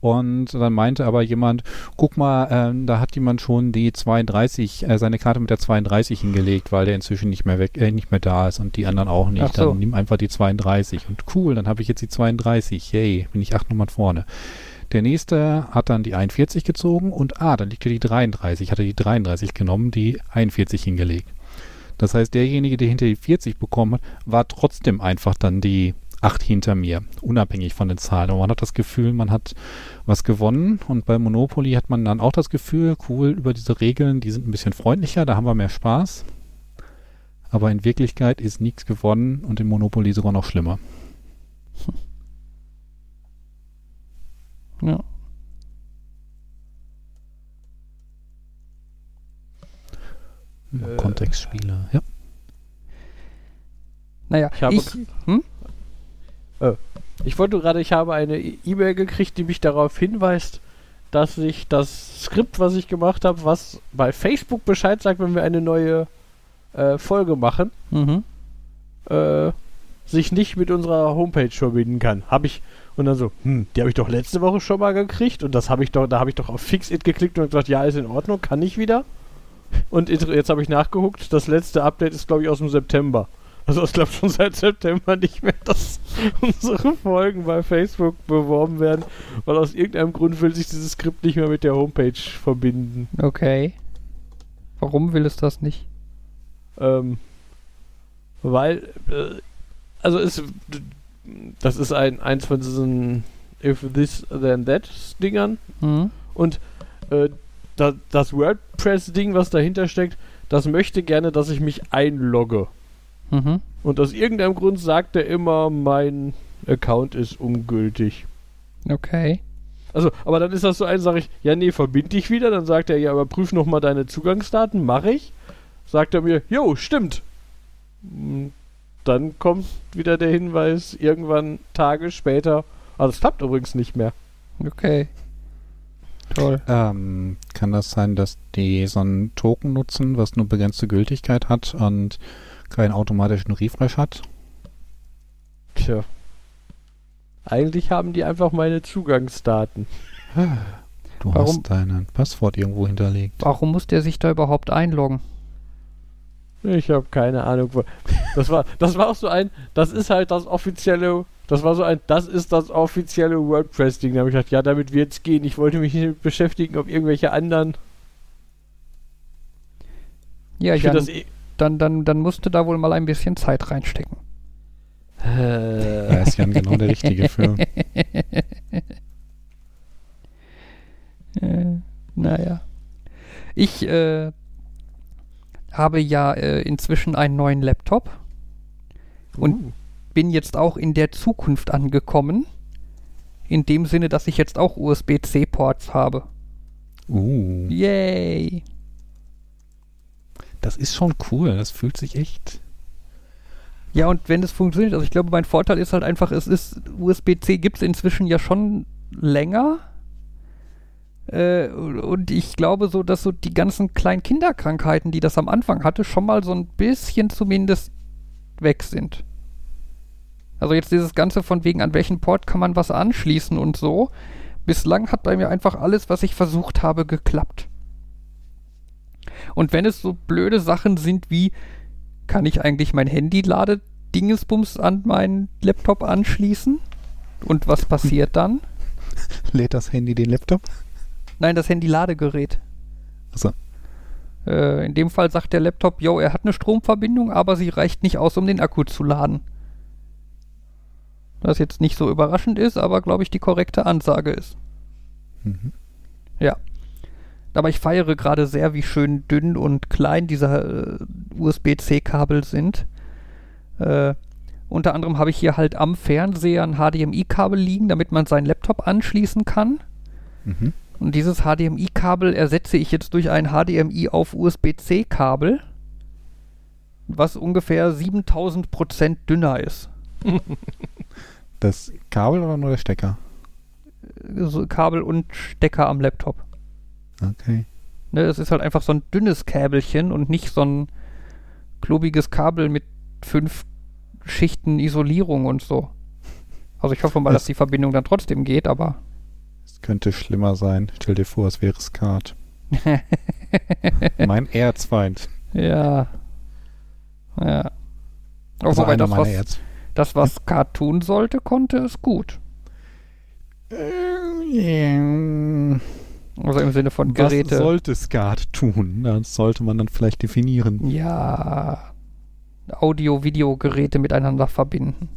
Und dann meinte aber jemand, guck mal, äh, da hat jemand schon die 32, äh, seine Karte mit der 32 hingelegt, weil der inzwischen nicht mehr weg, äh, nicht mehr da ist und die anderen auch nicht. So. Dann nimm einfach die 32. Und cool, dann habe ich jetzt die 32. Yay, bin ich acht Nummern vorne. Der nächste hat dann die 41 gezogen und ah, dann liegt hier die 33. Hat er die 33 genommen, die 41 hingelegt. Das heißt, derjenige, der hinter die 40 bekommen hat, war trotzdem einfach dann die 8 hinter mir, unabhängig von den Zahlen. Und man hat das Gefühl, man hat was gewonnen. Und bei Monopoly hat man dann auch das Gefühl, cool, über diese Regeln, die sind ein bisschen freundlicher, da haben wir mehr Spaß. Aber in Wirklichkeit ist nichts gewonnen und im Monopoly sogar noch schlimmer. Ja. Äh. Kontextspiele, ja. Naja, Ich habe- ich, hm? Ich wollte gerade, ich habe eine E- E-Mail gekriegt, die mich darauf hinweist, dass ich das Skript, was ich gemacht habe, was bei Facebook Bescheid sagt, wenn wir eine neue äh, Folge machen, Mhm. äh, sich nicht mit unserer Homepage verbinden kann. Habe ich und dann so, hm, die habe ich doch letzte Woche schon mal gekriegt und das habe ich doch, da habe ich doch auf Fix It geklickt und gesagt, ja, ist in Ordnung, kann ich wieder. Und jetzt habe ich nachgeguckt, das letzte Update ist glaube ich aus dem September. Also es klappt schon [laughs] seit September nicht mehr, dass [laughs] unsere Folgen bei Facebook beworben werden, weil aus irgendeinem Grund will sich dieses Skript nicht mehr mit der Homepage verbinden. Okay. Warum will es das nicht? Ähm, weil, äh, also es, das ist ein, eins von diesen If This Then That Dingern Mhm. und äh, da, das WordPress-Ding, was dahinter steckt, das möchte gerne, dass ich mich einlogge. Mhm. Und aus irgendeinem Grund sagt er immer, mein Account ist ungültig. Okay. Also, aber dann ist das so ein, sage ich, ja, nee, verbind dich wieder. Dann sagt er, ja, aber prüf nochmal deine Zugangsdaten. Mache ich. Sagt er mir, jo, stimmt. Mm, Dann kommt wieder der Hinweis, irgendwann Tage später. Also, es klappt übrigens nicht mehr. Okay. Toll. Ähm, kann das sein, dass die so einen Token nutzen, was nur begrenzte Gültigkeit hat und keinen automatischen Refresh hat? Tja. Eigentlich haben die einfach meine Zugangsdaten. Du Warum- hast dein Passwort irgendwo hinterlegt. Warum muss der sich da überhaupt einloggen? Ich habe keine Ahnung. Das war, das war auch so ein, das ist halt das offizielle, das war so ein, das ist das offizielle WordPress-Ding. Da habe ich gedacht, ja, damit wird's gehen. Ich wollte mich nicht beschäftigen, ob irgendwelche anderen. Ja, Ich Jan, das eh. dann, dann, dann musst du da wohl mal ein bisschen Zeit reinstecken. Da Äh, ist Jan genau der Richtige für. [laughs] Äh, naja. Ich äh, habe ja äh, inzwischen einen neuen Laptop und uh, bin jetzt auch in der Zukunft angekommen. In dem Sinne, dass ich jetzt auch USB-C-Ports habe. Uh, Yay! das ist schon cool. Das fühlt sich echt. Ja, und wenn es funktioniert, also ich glaube, mein Vorteil ist halt einfach, es ist, USB-C gibt es inzwischen ja schon länger. Äh, und ich glaube so, dass so die ganzen kleinen Kinderkrankheiten, die das am Anfang hatte, schon mal so ein bisschen zumindest weg sind. Also jetzt dieses Ganze von wegen, an welchen Port kann man was anschließen und so. Bislang hat bei mir einfach alles, was ich versucht habe, geklappt. Und wenn es so blöde Sachen sind wie, kann ich eigentlich mein Handy-Lade-Dingesbums an meinen Laptop anschließen? Und was passiert [laughs] dann? Lädt das Handy den Laptop? Nein, das Handy-Ladegerät. Achso. Äh, in dem Fall sagt der Laptop, yo, er hat eine Stromverbindung, aber sie reicht nicht aus, um den Akku zu laden. Was jetzt nicht so überraschend ist, aber glaube ich die korrekte Ansage ist. Mhm. Ja. Aber ich feiere gerade sehr, wie schön dünn und klein diese äh, USB-C-Kabel sind. Äh, unter anderem habe ich hier halt am Fernseher ein HDMI-Kabel liegen, damit man seinen Laptop anschließen kann. Mhm. Und dieses HDMI-Kabel ersetze ich jetzt durch ein HDMI auf USB-C-Kabel, was ungefähr 7000% dünner ist. [laughs] Das Kabel oder nur der Stecker? So Kabel und Stecker am Laptop. Okay. Ne, es ist halt einfach so ein dünnes Käbelchen und nicht so ein klobiges Kabel mit fünf Schichten Isolierung und so. Also ich hoffe mal, dass die Verbindung dann trotzdem geht, aber Es könnte schlimmer sein. Stell dir vor, es wäre Skat. mein [laughs] Erzfeind. ja. Ja. Also wobei das was, Erz. Das, was tun sollte, konnte es gut. Äh, Also im Sinne von Was Geräte. sollte Skat tun? Das sollte man dann vielleicht definieren. ja. Audio-Video-Geräte miteinander verbinden.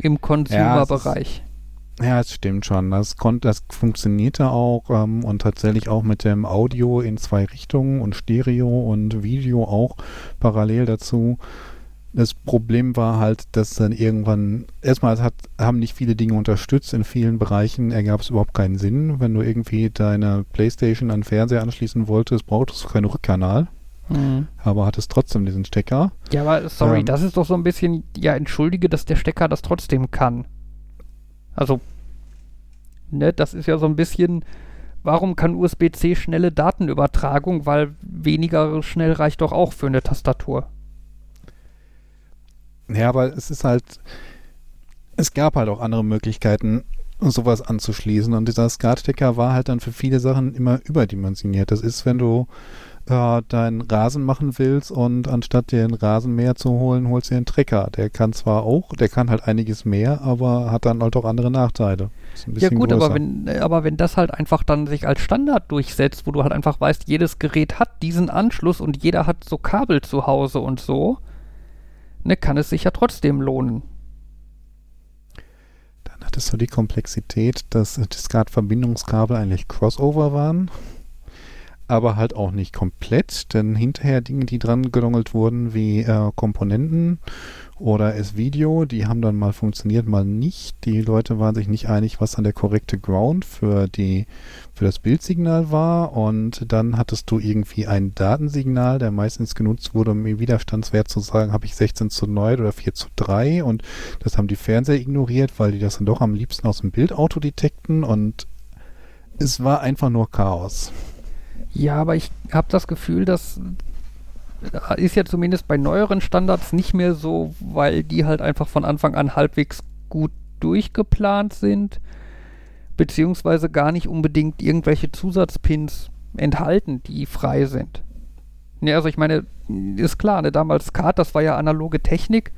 Im Consumer-Bereich. Ja, es stimmt schon. Das, konnte, das funktionierte auch ähm, und tatsächlich auch mit dem Audio in zwei Richtungen und Stereo und Video auch parallel dazu. Das Problem war halt, dass dann irgendwann, erstmal hat, haben nicht viele Dinge unterstützt, in vielen Bereichen ergab es überhaupt keinen Sinn. Wenn du irgendwie deine Playstation an den Fernseher anschließen wolltest, brauchtest du keinen Rückkanal. Mhm. Aber hattest trotzdem diesen Stecker. Ja, aber sorry, ähm, das ist doch so ein bisschen, ja, entschuldige, dass der Stecker das trotzdem kann. Also, ne, das ist ja so ein bisschen, warum kann USB-C schnelle Datenübertragung, weil weniger schnell reicht doch auch für eine Tastatur. Ja, aber es ist halt, es gab halt auch andere Möglichkeiten, sowas anzuschließen. Und dieser SCART-Stecker war halt dann für viele Sachen immer überdimensioniert. Das ist, wenn du äh, deinen Rasen machen willst und anstatt dir einen Rasenmäher zu holen, holst du dir einen Trecker. Der kann zwar auch, der kann halt einiges mehr, aber hat dann halt auch andere Nachteile. ja gut, aber wenn, aber wenn das halt einfach dann sich als Standard durchsetzt, wo du halt einfach weißt, jedes Gerät hat diesen Anschluss und jeder hat so Kabel zu Hause und so, ne, kann es sich ja trotzdem lohnen. Dann hattest du die Komplexität, dass Discard-Verbindungskabel eigentlich Crossover waren aber halt auch nicht komplett, denn hinterher Dinge, die dran gelongelt wurden, wie äh, Komponenten oder S-Video, die haben dann mal funktioniert, mal nicht. Die Leute waren sich nicht einig, was dann der korrekte Ground für die für das Bildsignal war und dann hattest du irgendwie ein Datensignal, der meistens genutzt wurde, um im Widerstandswert zu sagen, habe ich 16 zu 9 oder 4 zu 3 und das haben die Fernseher ignoriert, weil die das dann doch am liebsten aus dem Bildauto detekten und es war einfach nur Chaos. Ja, aber ich habe das Gefühl, dass ist ja zumindest bei neueren Standards nicht mehr so, weil die halt einfach von Anfang an halbwegs gut durchgeplant sind, beziehungsweise gar nicht unbedingt irgendwelche Zusatzpins enthalten, die frei sind. Ja, also ich meine, ist klar, ne, damals Kart, das war ja analoge Technik.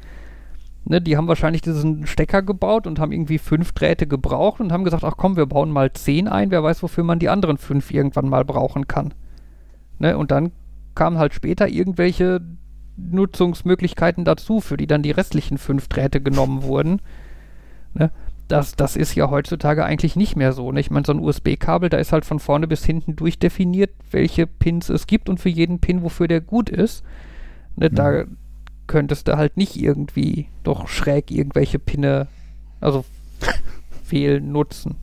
Ne, die haben wahrscheinlich diesen Stecker gebaut und haben irgendwie fünf Drähte gebraucht und haben gesagt, ach komm, wir bauen mal zehn ein, wer weiß, wofür man die anderen fünf irgendwann mal brauchen kann. Ne, und dann kamen halt später irgendwelche Nutzungsmöglichkeiten dazu, für die dann die restlichen fünf Drähte genommen wurden. Ne, das, das ist ja heutzutage eigentlich nicht mehr so. Ne? Ich meine, so ein USB-Kabel, da ist halt von vorne bis hinten durchdefiniert, welche Pins es gibt und für jeden Pin, wofür der gut ist. Ne, mhm. Da könntest du halt nicht irgendwie doch schräg irgendwelche Pinne, also [laughs] fehlen, nutzen.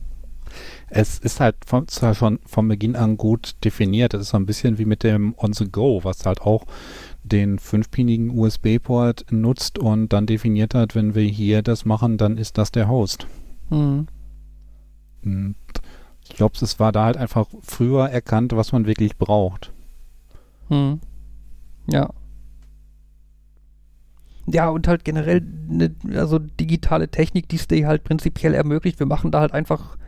Es ist halt von, zwar schon von Beginn an gut definiert. Es ist so ein bisschen wie mit dem On the Go, was halt auch den fünfpinigen USB-Port nutzt und dann definiert hat, wenn wir hier das machen, dann ist das der Host. Mhm. ich glaube, es war da halt einfach früher erkannt, was man wirklich braucht. Mhm. Ja. Ja, und halt generell eine, also digitale Technik, die es dir halt prinzipiell ermöglicht. Wir machen da halt einfach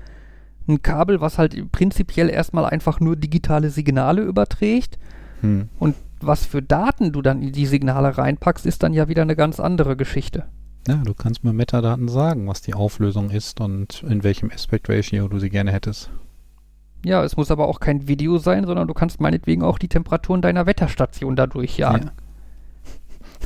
ein Kabel, was halt prinzipiell erstmal einfach nur digitale Signale überträgt. Hm. Und was für Daten du dann in die Signale reinpackst, ist dann ja wieder eine ganz andere Geschichte. Ja, du kannst mit Metadaten sagen, was die Auflösung ist und in welchem Aspect Ratio du sie gerne hättest. Ja, es muss aber auch kein Video sein, sondern du kannst meinetwegen auch die Temperaturen deiner Wetterstation dadurch jagen. Ja.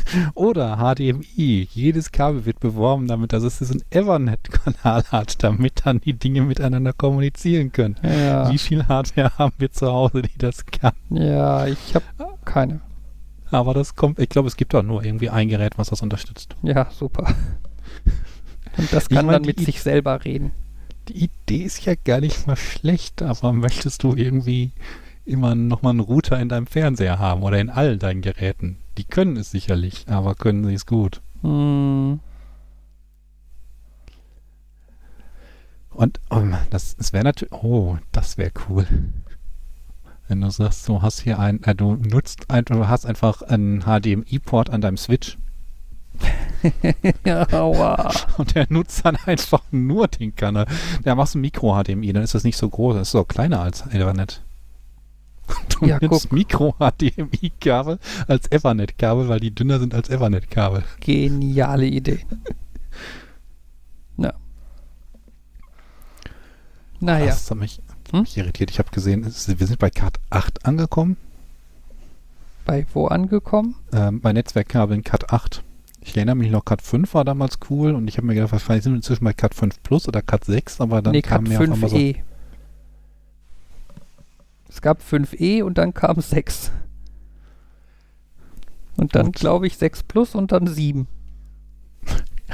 [laughs] Oder HDMI. Jedes Kabel wird beworben damit, dass es diesen Ethernet-Kanal hat, damit dann die Dinge miteinander kommunizieren können. Ja. Wie viel Hardware haben wir zu Hause, die das kann? Ja, ich habe keine. Aber das kommt, ich glaube, es gibt auch nur irgendwie ein Gerät, was das unterstützt. Ja, super. Und das kann dann mit sich selber reden. Die Idee ist ja gar nicht mal schlecht, aber möchtest du irgendwie immer nochmal einen Router in deinem Fernseher haben oder in all deinen Geräten? Die können es sicherlich, aber können sie es gut. Hm. Und oh, das, das wäre natürlich, oh, das wäre cool. Wenn du sagst, du hast hier ein, äh, du nutzt ein, du hast einfach einen HDMI-Port an deinem Switch. [laughs] Aua. [laughs] Und der nutzt dann einfach nur den Kanal. Der macht ein Micro-HDMI, dann ist das nicht so groß, das ist so kleiner als Ethernet. [laughs] Du ja, nimmst Micro-HDMI-Kabel als Ethernet-Kabel, weil die dünner sind als Ethernet-Kabel. Geniale Idee. ja. Naja. Das hat mich, hm? mich irritiert. Ich habe gesehen, wir sind bei Card 8 angekommen. Bei wo angekommen? Ähm, bei Netzwerkkabeln Cat 8. Ich erinnere mich noch, Cat 5 war damals cool und ich habe mir gedacht, wahrscheinlich sind wir inzwischen bei Cat 5 Plus oder Cat 6, aber dann nee, kam Cat mir auf einmal so. 5e. Es gab 5e und dann kam 6. Und dann glaube ich 6 Plus und dann 7.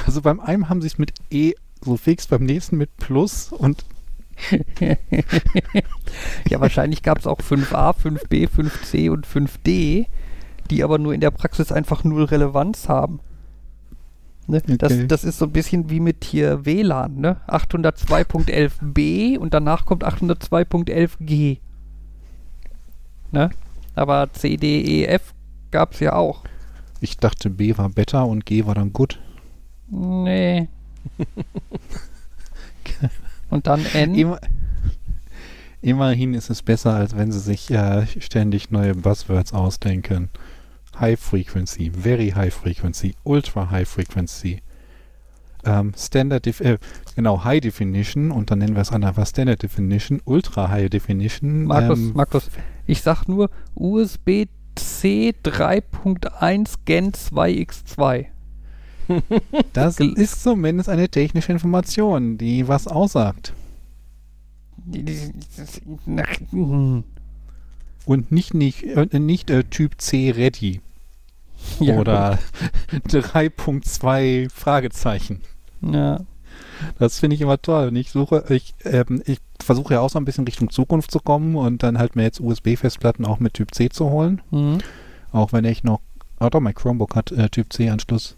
Also beim einen haben sie es mit E so fix, beim nächsten mit Plus und [laughs] ja, wahrscheinlich gab es auch 5a, 5b, 5c und 5d, die aber nur in der Praxis einfach null Relevanz haben. Ne? Das, Okay. das ist so ein bisschen wie mit hier WLAN, ne? 802.11b und danach kommt 802.11g. Ne? Aber C, D, E, F gab es ja auch. ich dachte B war better und G war dann gut. Nee. [laughs] und dann N. Immer, immerhin ist es besser, als wenn sie sich äh, ständig neue Buzzwords ausdenken. High Frequency, Very High Frequency, Ultra High Frequency, ähm, Standard, Def äh, genau, High Definition und dann nennen wir es einfach Standard Definition, Ultra High Definition. Markus, ähm, Markus, ich sag nur USB-C 3.1 Gen 2X2. das ist zumindest eine technische Information, die was aussagt. Hm. Und nicht, nicht, äh, nicht äh, Typ C Ready Ja, oder 3.2 [laughs] Fragezeichen. Ja. Das finde ich immer toll. Und ich suche, ich, ähm, ich versuche ja auch so ein bisschen Richtung Zukunft zu kommen und dann halt mir jetzt USB-Festplatten auch mit Typ C zu holen. Mhm. Auch wenn ich noch, ah doch, mein Chromebook hat äh, Typ C-Anschluss.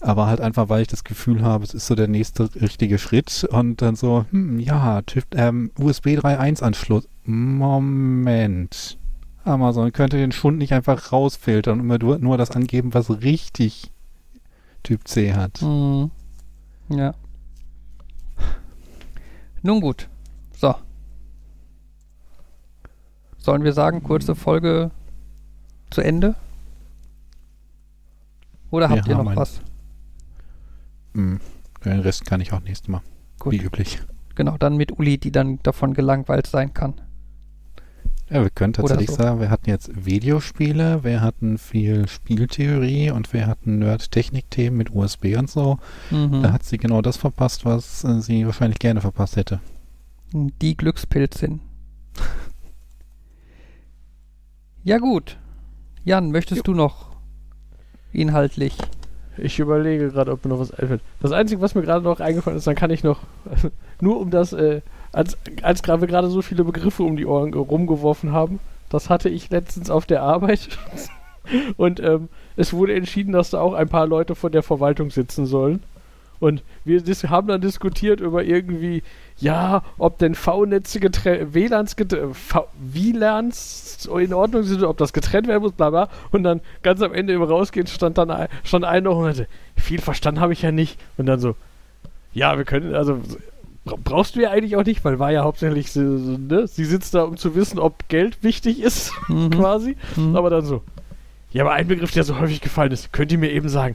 Aber halt einfach, weil ich das Gefühl habe, es ist so der nächste richtige Schritt und dann so, hm, ja, typ, ähm, USB 3.1-Anschluss. Moment. Amazon könnte den Schund nicht einfach rausfiltern und immer nur, nur das angeben, was richtig Typ C hat. Mhm. Ja. Nun gut. So. Sollen wir sagen, kurze Folge zu Ende? Oder Wir habt ihr haben noch was? Hm, Den Rest kann ich auch nächstes Mal, Gut. wie üblich. Genau, dann mit Uli, die dann davon gelangweilt sein kann. Ja, wir können tatsächlich so. sagen, wir hatten jetzt Videospiele, wir hatten viel Spieltheorie und wir hatten Nerd-Technik-Themen mit USB und so. Mhm. Da hat sie genau das verpasst, was äh, sie wahrscheinlich gerne verpasst hätte. Die Glückspilzin. ja gut. Jan, möchtest du noch inhaltlich? Ich überlege gerade, ob mir noch was einfällt. Das Einzige, was mir gerade noch eingefallen ist, dann kann ich noch, [laughs] nur um das, äh, als, als wir gerade so viele Begriffe um die Ohren ge- rumgeworfen haben, das hatte ich letztens auf der Arbeit. [laughs] Und ähm, es wurde entschieden, dass da auch ein paar Leute von der Verwaltung sitzen sollen. Und wir haben dann diskutiert über irgendwie, ja, ob denn V-Netze getrennt, WLANs getrennt, WLANs in Ordnung sind, ob das getrennt werden muss, bla bla. Und dann ganz am Ende im Rausgehen stand dann ein, stand einer und meinte, viel verstanden habe ich ja nicht. Und dann so, ja, wir können, also brauchst du ja eigentlich auch nicht, weil war ja hauptsächlich, so, ne? sie sitzt da, um zu wissen, ob Geld wichtig ist, [laughs] Mhm. quasi. Mhm. Aber dann so, ja, aber ein Begriff, der so häufig gefallen ist, könnt ihr mir eben sagen,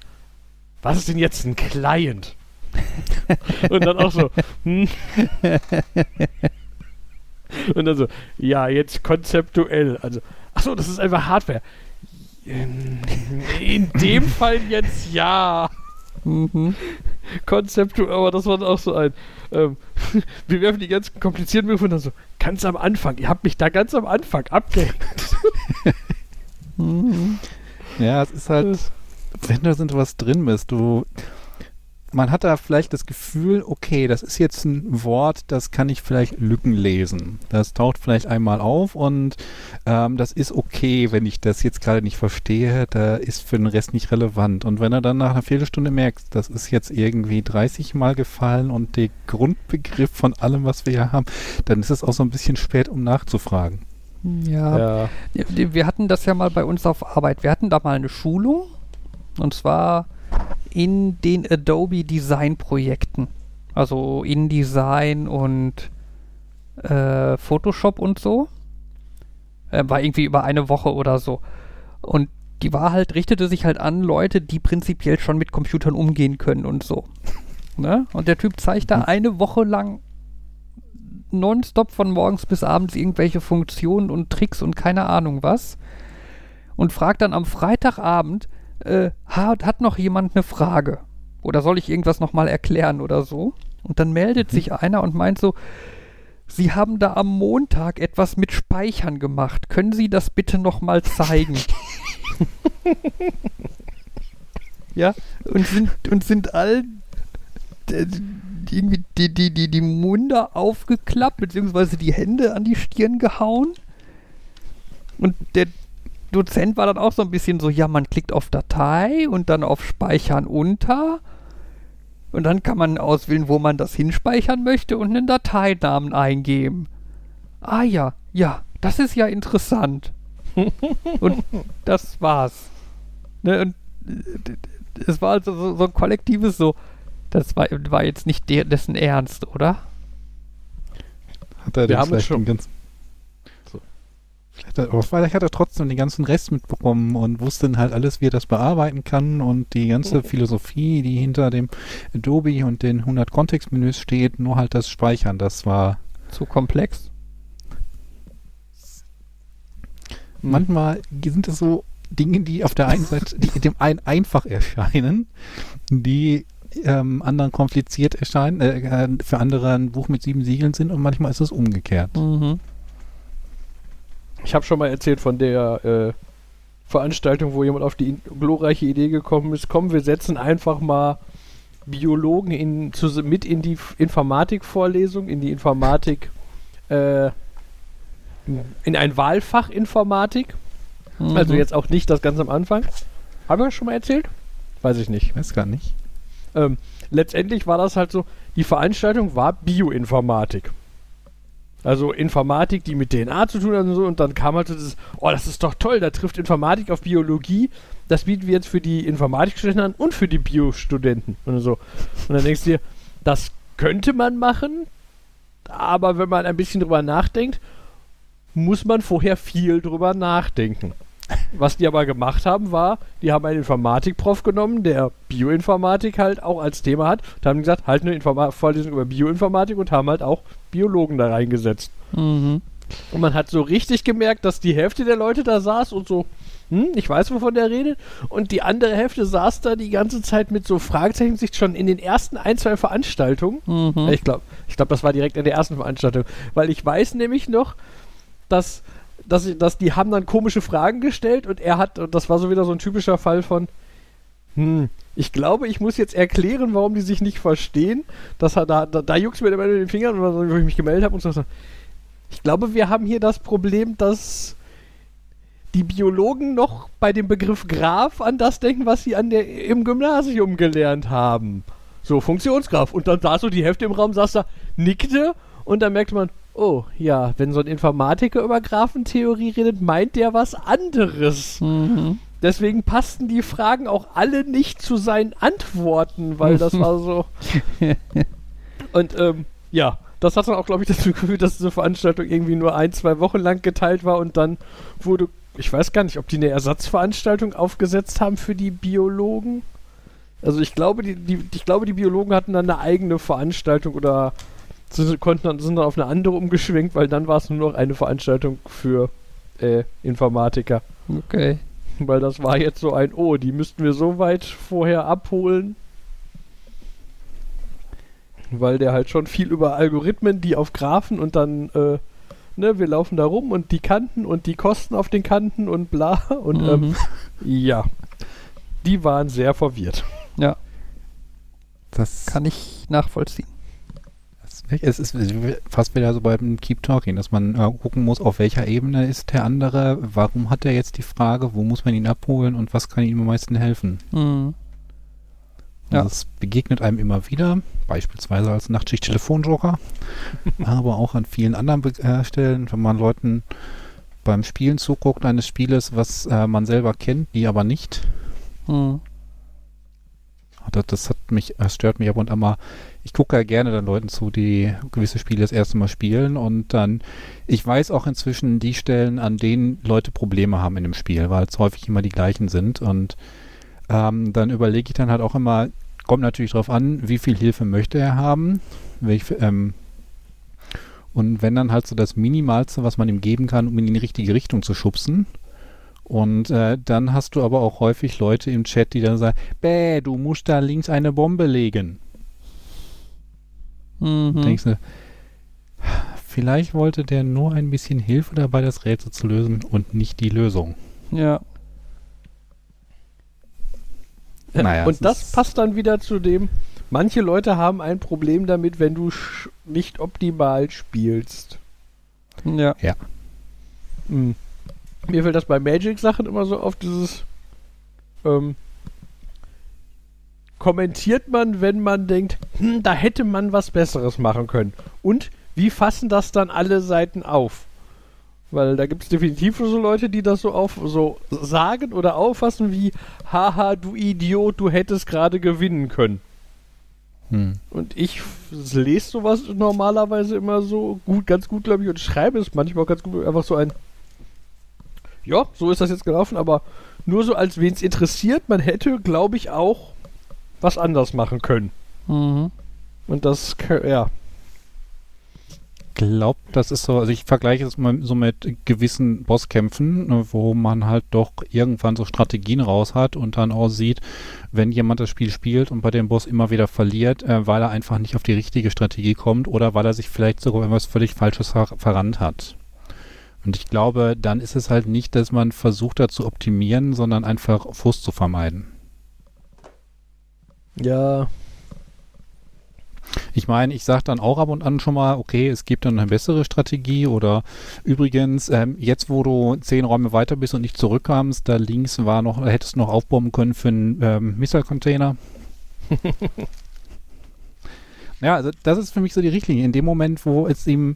was ist denn jetzt ein Client? [laughs] Und dann auch so, hm. [laughs] Und dann so, ja, jetzt konzeptuell. Also, achso, das ist einfach Hardware. In, in dem Fall jetzt ja. Mhm. Konzeptuell, aber das war dann auch so ein. Ähm, [laughs] wir werfen die ganzen komplizierten Begriffe und dann so, ganz am Anfang, ihr habt mich da ganz am Anfang abgehängt. [laughs] Mhm. Ja, es ist halt, wenn da sind was drin bist, du, man hat da vielleicht das Gefühl, okay, das ist jetzt ein Wort, das kann ich vielleicht Lücken lesen. Das taucht vielleicht einmal auf und ähm, das ist okay, wenn ich das jetzt gerade nicht verstehe, da ist für den Rest nicht relevant. Und wenn er dann nach einer Viertelstunde merkst, das ist jetzt irgendwie 30 Mal gefallen und der Grundbegriff von allem, was wir hier haben, dann ist es auch so ein bisschen spät, um nachzufragen. Ja. Ja, Wir hatten das ja mal bei uns auf Arbeit. Wir hatten da mal eine Schulung und zwar in den Adobe Design Projekten. Also InDesign und äh, Photoshop und so. Äh, war irgendwie über eine Woche oder so. Und die war halt, richtete sich halt an Leute, die prinzipiell schon mit Computern umgehen können und so. [laughs] Ne? Und der Typ zeigt da Mhm. eine Woche lang nonstop von morgens bis abends irgendwelche Funktionen und Tricks und keine Ahnung was. und fragt dann am Freitagabend, äh, hat, hat noch jemand eine Frage? Oder soll ich irgendwas nochmal erklären oder so? Und dann meldet Mhm. sich einer und meint so, Sie haben da am Montag etwas mit Speichern gemacht. Können Sie das bitte nochmal zeigen? [laughs] ja, und sind, und sind all irgendwie die, die, die, die Munde aufgeklappt, beziehungsweise die Hände an die Stirn gehauen. Und der Dozent war dann auch so ein bisschen so, ja, man klickt auf Datei und dann auf Speichern unter. Und dann kann man auswählen, wo man das hinspeichern möchte und einen Dateinamen eingeben. Ah ja, ja, das ist ja interessant. [laughs] und das war's. Ne, und äh, es war also so, so ein kollektives so, das war, war jetzt nicht der, dessen Ernst, oder? Hat er Wir haben schon- den er, aber vielleicht hat er trotzdem den ganzen Rest mitbekommen und wusste dann halt alles, wie er das bearbeiten kann und die ganze Philosophie, die hinter dem Adobe und den 100 Kontextmenüs steht, nur halt das Speichern, das war Zu komplex. Hm. manchmal sind es so Dinge, die auf der einen Seite, die dem einen einfach erscheinen, die ähm, anderen kompliziert erscheinen, äh, äh, für andere ein Buch mit sieben Siegeln sind und manchmal ist es umgekehrt. Mhm. Ich habe schon mal erzählt von der äh, Veranstaltung, wo jemand auf die glorreiche Idee gekommen ist, komm, wir setzen einfach mal Biologen in, zu, mit in die Informatikvorlesung, in die Informatik, äh, in ein Wahlfach Informatik. Also Mhm. jetzt auch nicht das ganz am Anfang. Haben wir das schon mal erzählt? Weiß ich nicht. Ich weiß gar nicht. Ähm, letztendlich war das halt so, die Veranstaltung war Bioinformatik. Also Informatik, die mit DNA zu tun hat und so, und dann kam halt so dieses, oh, das ist doch toll, da trifft Informatik auf Biologie, das bieten wir jetzt für die Informatikstudenten an und für die Biostudenten und so. Und dann denkst du dir, das könnte man machen, aber wenn man ein bisschen drüber nachdenkt, muss man vorher viel drüber nachdenken. Was die aber gemacht haben, war, die haben einen Informatikprof genommen, der Bioinformatik halt auch als Thema hat, und haben gesagt, halt eine Informa Vorlesung über Bioinformatik und haben halt auch Biologen da reingesetzt. Mhm. Und man hat so richtig gemerkt, dass die Hälfte der Leute da saß und so, hm, ich weiß, wovon der redet. Und die andere Hälfte saß da die ganze Zeit mit so Fragezeichen sich schon in den ersten ein, zwei Veranstaltungen. Mhm. Ich glaube, ich glaub, das war direkt in der ersten Veranstaltung. Weil ich weiß nämlich noch, dass, dass, ich- dass die haben dann komische Fragen gestellt und er hat, und das war so wieder so ein typischer Fall von, hm, ich glaube, ich muss jetzt erklären, warum die sich nicht verstehen. Das hat, da, da, da juckt mir immer in den Fingern, wo ich mich gemeldet habe und so. Ich glaube, wir haben hier das Problem, dass die Biologen noch bei dem Begriff Graph an das denken, was sie an der, im Gymnasium gelernt haben. So, Funktionsgraph. Und dann saß so die Hälfte im Raum, saß da, nickte und dann merkte man, oh ja, wenn so ein Informatiker über Graphentheorie redet, meint der was anderes. Mhm. Deswegen passten die Fragen auch alle nicht zu seinen Antworten, weil das war so. [laughs] Und ähm, ja, das hat dann auch, glaube ich, dazu geführt, dass diese Veranstaltung irgendwie nur ein, zwei Wochen lang geteilt war und dann wurde, ich weiß gar nicht, ob die eine Ersatzveranstaltung aufgesetzt haben für die Biologen. Also ich glaube, die, die, ich glaube, die Biologen hatten dann eine eigene Veranstaltung oder sie konnten dann, sind dann auf eine andere umgeschwenkt, weil dann war es nur noch eine Veranstaltung für äh, Informatiker. Okay. Weil das war jetzt so ein, oh, die müssten wir so weit vorher abholen. Weil der halt schon viel über Algorithmen, die auf Graphen und dann, äh, ne, wir laufen da rum und die Kanten und die Kosten auf den Kanten und bla. [laughs] Und ähm, Mhm. ja, die waren sehr verwirrt. Ja, Das kann ich nachvollziehen. Es ist fast wieder so beim Keep Talking, dass man äh, gucken muss, auf welcher Ebene ist der andere, warum hat er jetzt die Frage, wo muss man ihn abholen und was kann ihm am meisten helfen. Mhm. Ja. Es begegnet einem immer wieder, beispielsweise als Nachtschicht-Telefonjoker, [laughs] aber auch an vielen anderen Be äh, Stellen, wenn man Leuten beim Spielen zuguckt eines Spieles, was äh, man selber kennt, die aber nicht. Mhm. Das, das hat mich, das stört mich ab und an mal. Ich gucke ja gerne dann Leuten zu, die gewisse Spiele das erste Mal spielen und dann, ich weiß auch inzwischen die Stellen, an denen Leute Probleme haben in dem Spiel, weil es häufig immer die gleichen sind und ähm, dann überlege ich dann halt auch immer, kommt natürlich darauf an, wie viel Hilfe möchte er haben, welch, ähm, und wenn dann halt so das Minimalste, was man ihm geben kann, um ihn in die richtige Richtung zu schubsen Und äh, dann hast du aber auch häufig Leute im Chat, die dann sagen, bäh, du musst da links eine Bombe legen. Mhm. Denkst du, vielleicht wollte der nur ein bisschen Hilfe dabei, das Rätsel zu lösen und nicht die Lösung. Ja. Naja, es Und das passt dann wieder zu dem, manche Leute haben ein Problem damit, wenn du nicht optimal spielst. Ja. Hm. Mir fällt das bei Magic-Sachen immer so auf, dieses ähm, kommentiert man, wenn man denkt, hm, da hätte man was Besseres machen können. Und wie fassen das dann alle Seiten auf? Weil da gibt es definitiv so Leute, die das so auf so sagen oder auffassen wie, haha, du Idiot, du hättest gerade gewinnen können. Hm. Und ich lese sowas normalerweise immer so gut, ganz gut, glaube ich, und schreibe es manchmal auch ganz gut, einfach so ein. Ja, so ist das jetzt gelaufen, aber nur so, als wen es interessiert, man hätte, glaube ich, auch was anders machen können. Mhm. Und das, kö- ja. glaube, das ist so, also ich vergleiche es mal so mit gewissen Bosskämpfen, ne, wo man halt doch irgendwann so Strategien raus hat und dann auch sieht, wenn jemand das Spiel spielt und bei dem Boss immer wieder verliert, äh, weil er einfach nicht auf die richtige Strategie kommt oder weil er sich vielleicht sogar in was völlig Falsches ver verrannt hat. Und ich glaube, dann ist es halt nicht, dass man versucht, da zu optimieren, sondern einfach Frust zu vermeiden. Ja. Ich meine, ich sage dann auch ab und an schon mal, okay, es gibt dann eine bessere Strategie oder übrigens, ähm, jetzt wo du zehn Räume weiter bist und nicht zurückkamst, da links war noch, hättest du noch aufbomben können für einen ähm, Missile-Container. [laughs] ja, also das ist für mich so die Richtlinie. In dem Moment, wo es ihm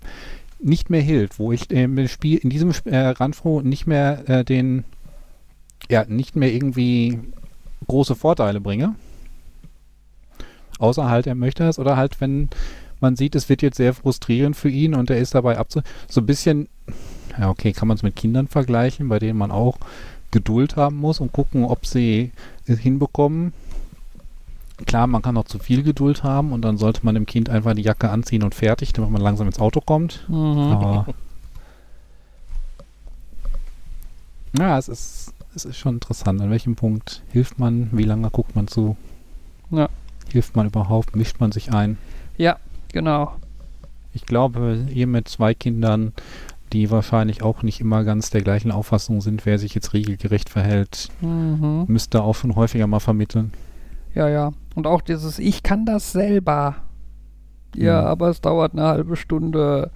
nicht mehr hilft, wo ich ähm, im Spiel, in diesem äh, Ranfro nicht mehr äh, den, ja, nicht mehr irgendwie große Vorteile bringe, Außer halt, er möchte das oder halt, wenn man sieht, es wird jetzt sehr frustrierend für ihn und er ist dabei abzu... So ein bisschen, ja okay, kann man es mit Kindern vergleichen, bei denen man auch Geduld haben muss und gucken, ob sie es hinbekommen. Klar, man kann auch zu viel Geduld haben und dann sollte man dem Kind einfach die Jacke anziehen und fertig, damit man langsam ins Auto kommt. Mhm. Aber [laughs] ja, es ist, es ist schon interessant. An welchem Punkt hilft man? Wie lange guckt man zu? Ja. Hilft man überhaupt? Mischt man sich ein? Ja, genau. Ich glaube, ihr mit zwei Kindern, die wahrscheinlich auch nicht immer ganz der gleichen Auffassung sind, wer sich jetzt regelgerecht verhält, Mhm. müsst ihr auch schon häufiger mal vermitteln. Ja, ja. Und auch dieses, ich kann das selber. Ja, Mhm. aber es dauert eine halbe Stunde.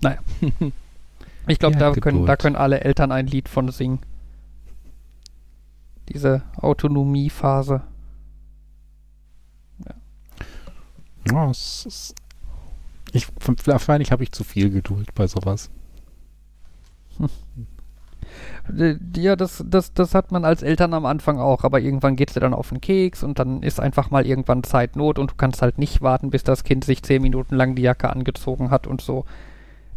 Naja. [laughs] Ich glaube, Ja, da, können, da können alle Eltern ein Lied von singen. Diese Autonomiephase. Ja, es ist, ich, wahrscheinlich habe ich zu viel Geduld bei sowas. Äh, [laughs] Ja, das, das, das hat man als Eltern am Anfang auch, aber irgendwann geht's dir dann auf den Keks und dann ist einfach mal irgendwann Zeitnot und du kannst halt nicht warten, bis das Kind sich zehn Minuten lang die Jacke angezogen hat und so.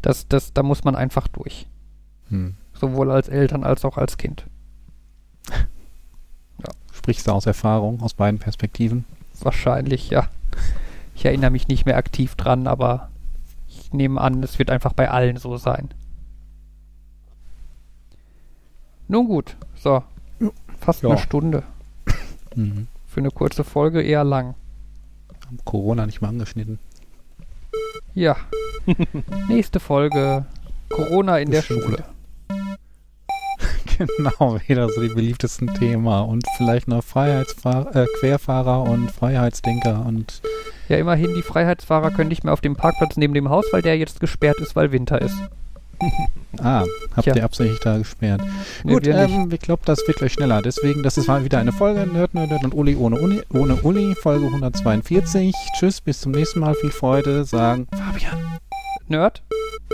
Das, das, da muss man einfach durch. Hm. Sowohl als Eltern als auch als Kind. [laughs] Sprichst du aus Erfahrung, aus beiden Perspektiven? Wahrscheinlich, ja. Ich erinnere mich nicht mehr aktiv dran, aber ich nehme an, es wird einfach bei allen so sein. Nun gut, so. Fast Ja. eine Stunde. [laughs] Mhm. Für eine kurze Folge eher lang. Haben Corona nicht mal angeschnitten. Ja. [laughs] Nächste Folge. Corona in der Schule. Schule. [laughs] Genau, wieder so die beliebtesten Thema. Und vielleicht noch Freiheitsfahr äh, Querfahrer und Freiheitsdenker und Ja, immerhin, die Freiheitsfahrer können nicht mehr auf dem Parkplatz neben dem Haus, weil der jetzt gesperrt ist, weil Winter ist. Ah, habt Tja. ihr absichtlich da gesperrt. Nee, Gut, wir ähm, ich glaube, das wird gleich schneller. Deswegen, das ist mal wieder eine Folge Nerd, Nerd, Nerd und Uli ohne Uni, ohne Uli, Folge 142. Tschüss, bis zum nächsten Mal. Viel Freude, sagen Fabian, Nerd?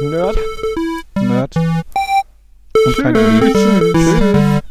Nerd. Nerd und kein Uli. Tschüss.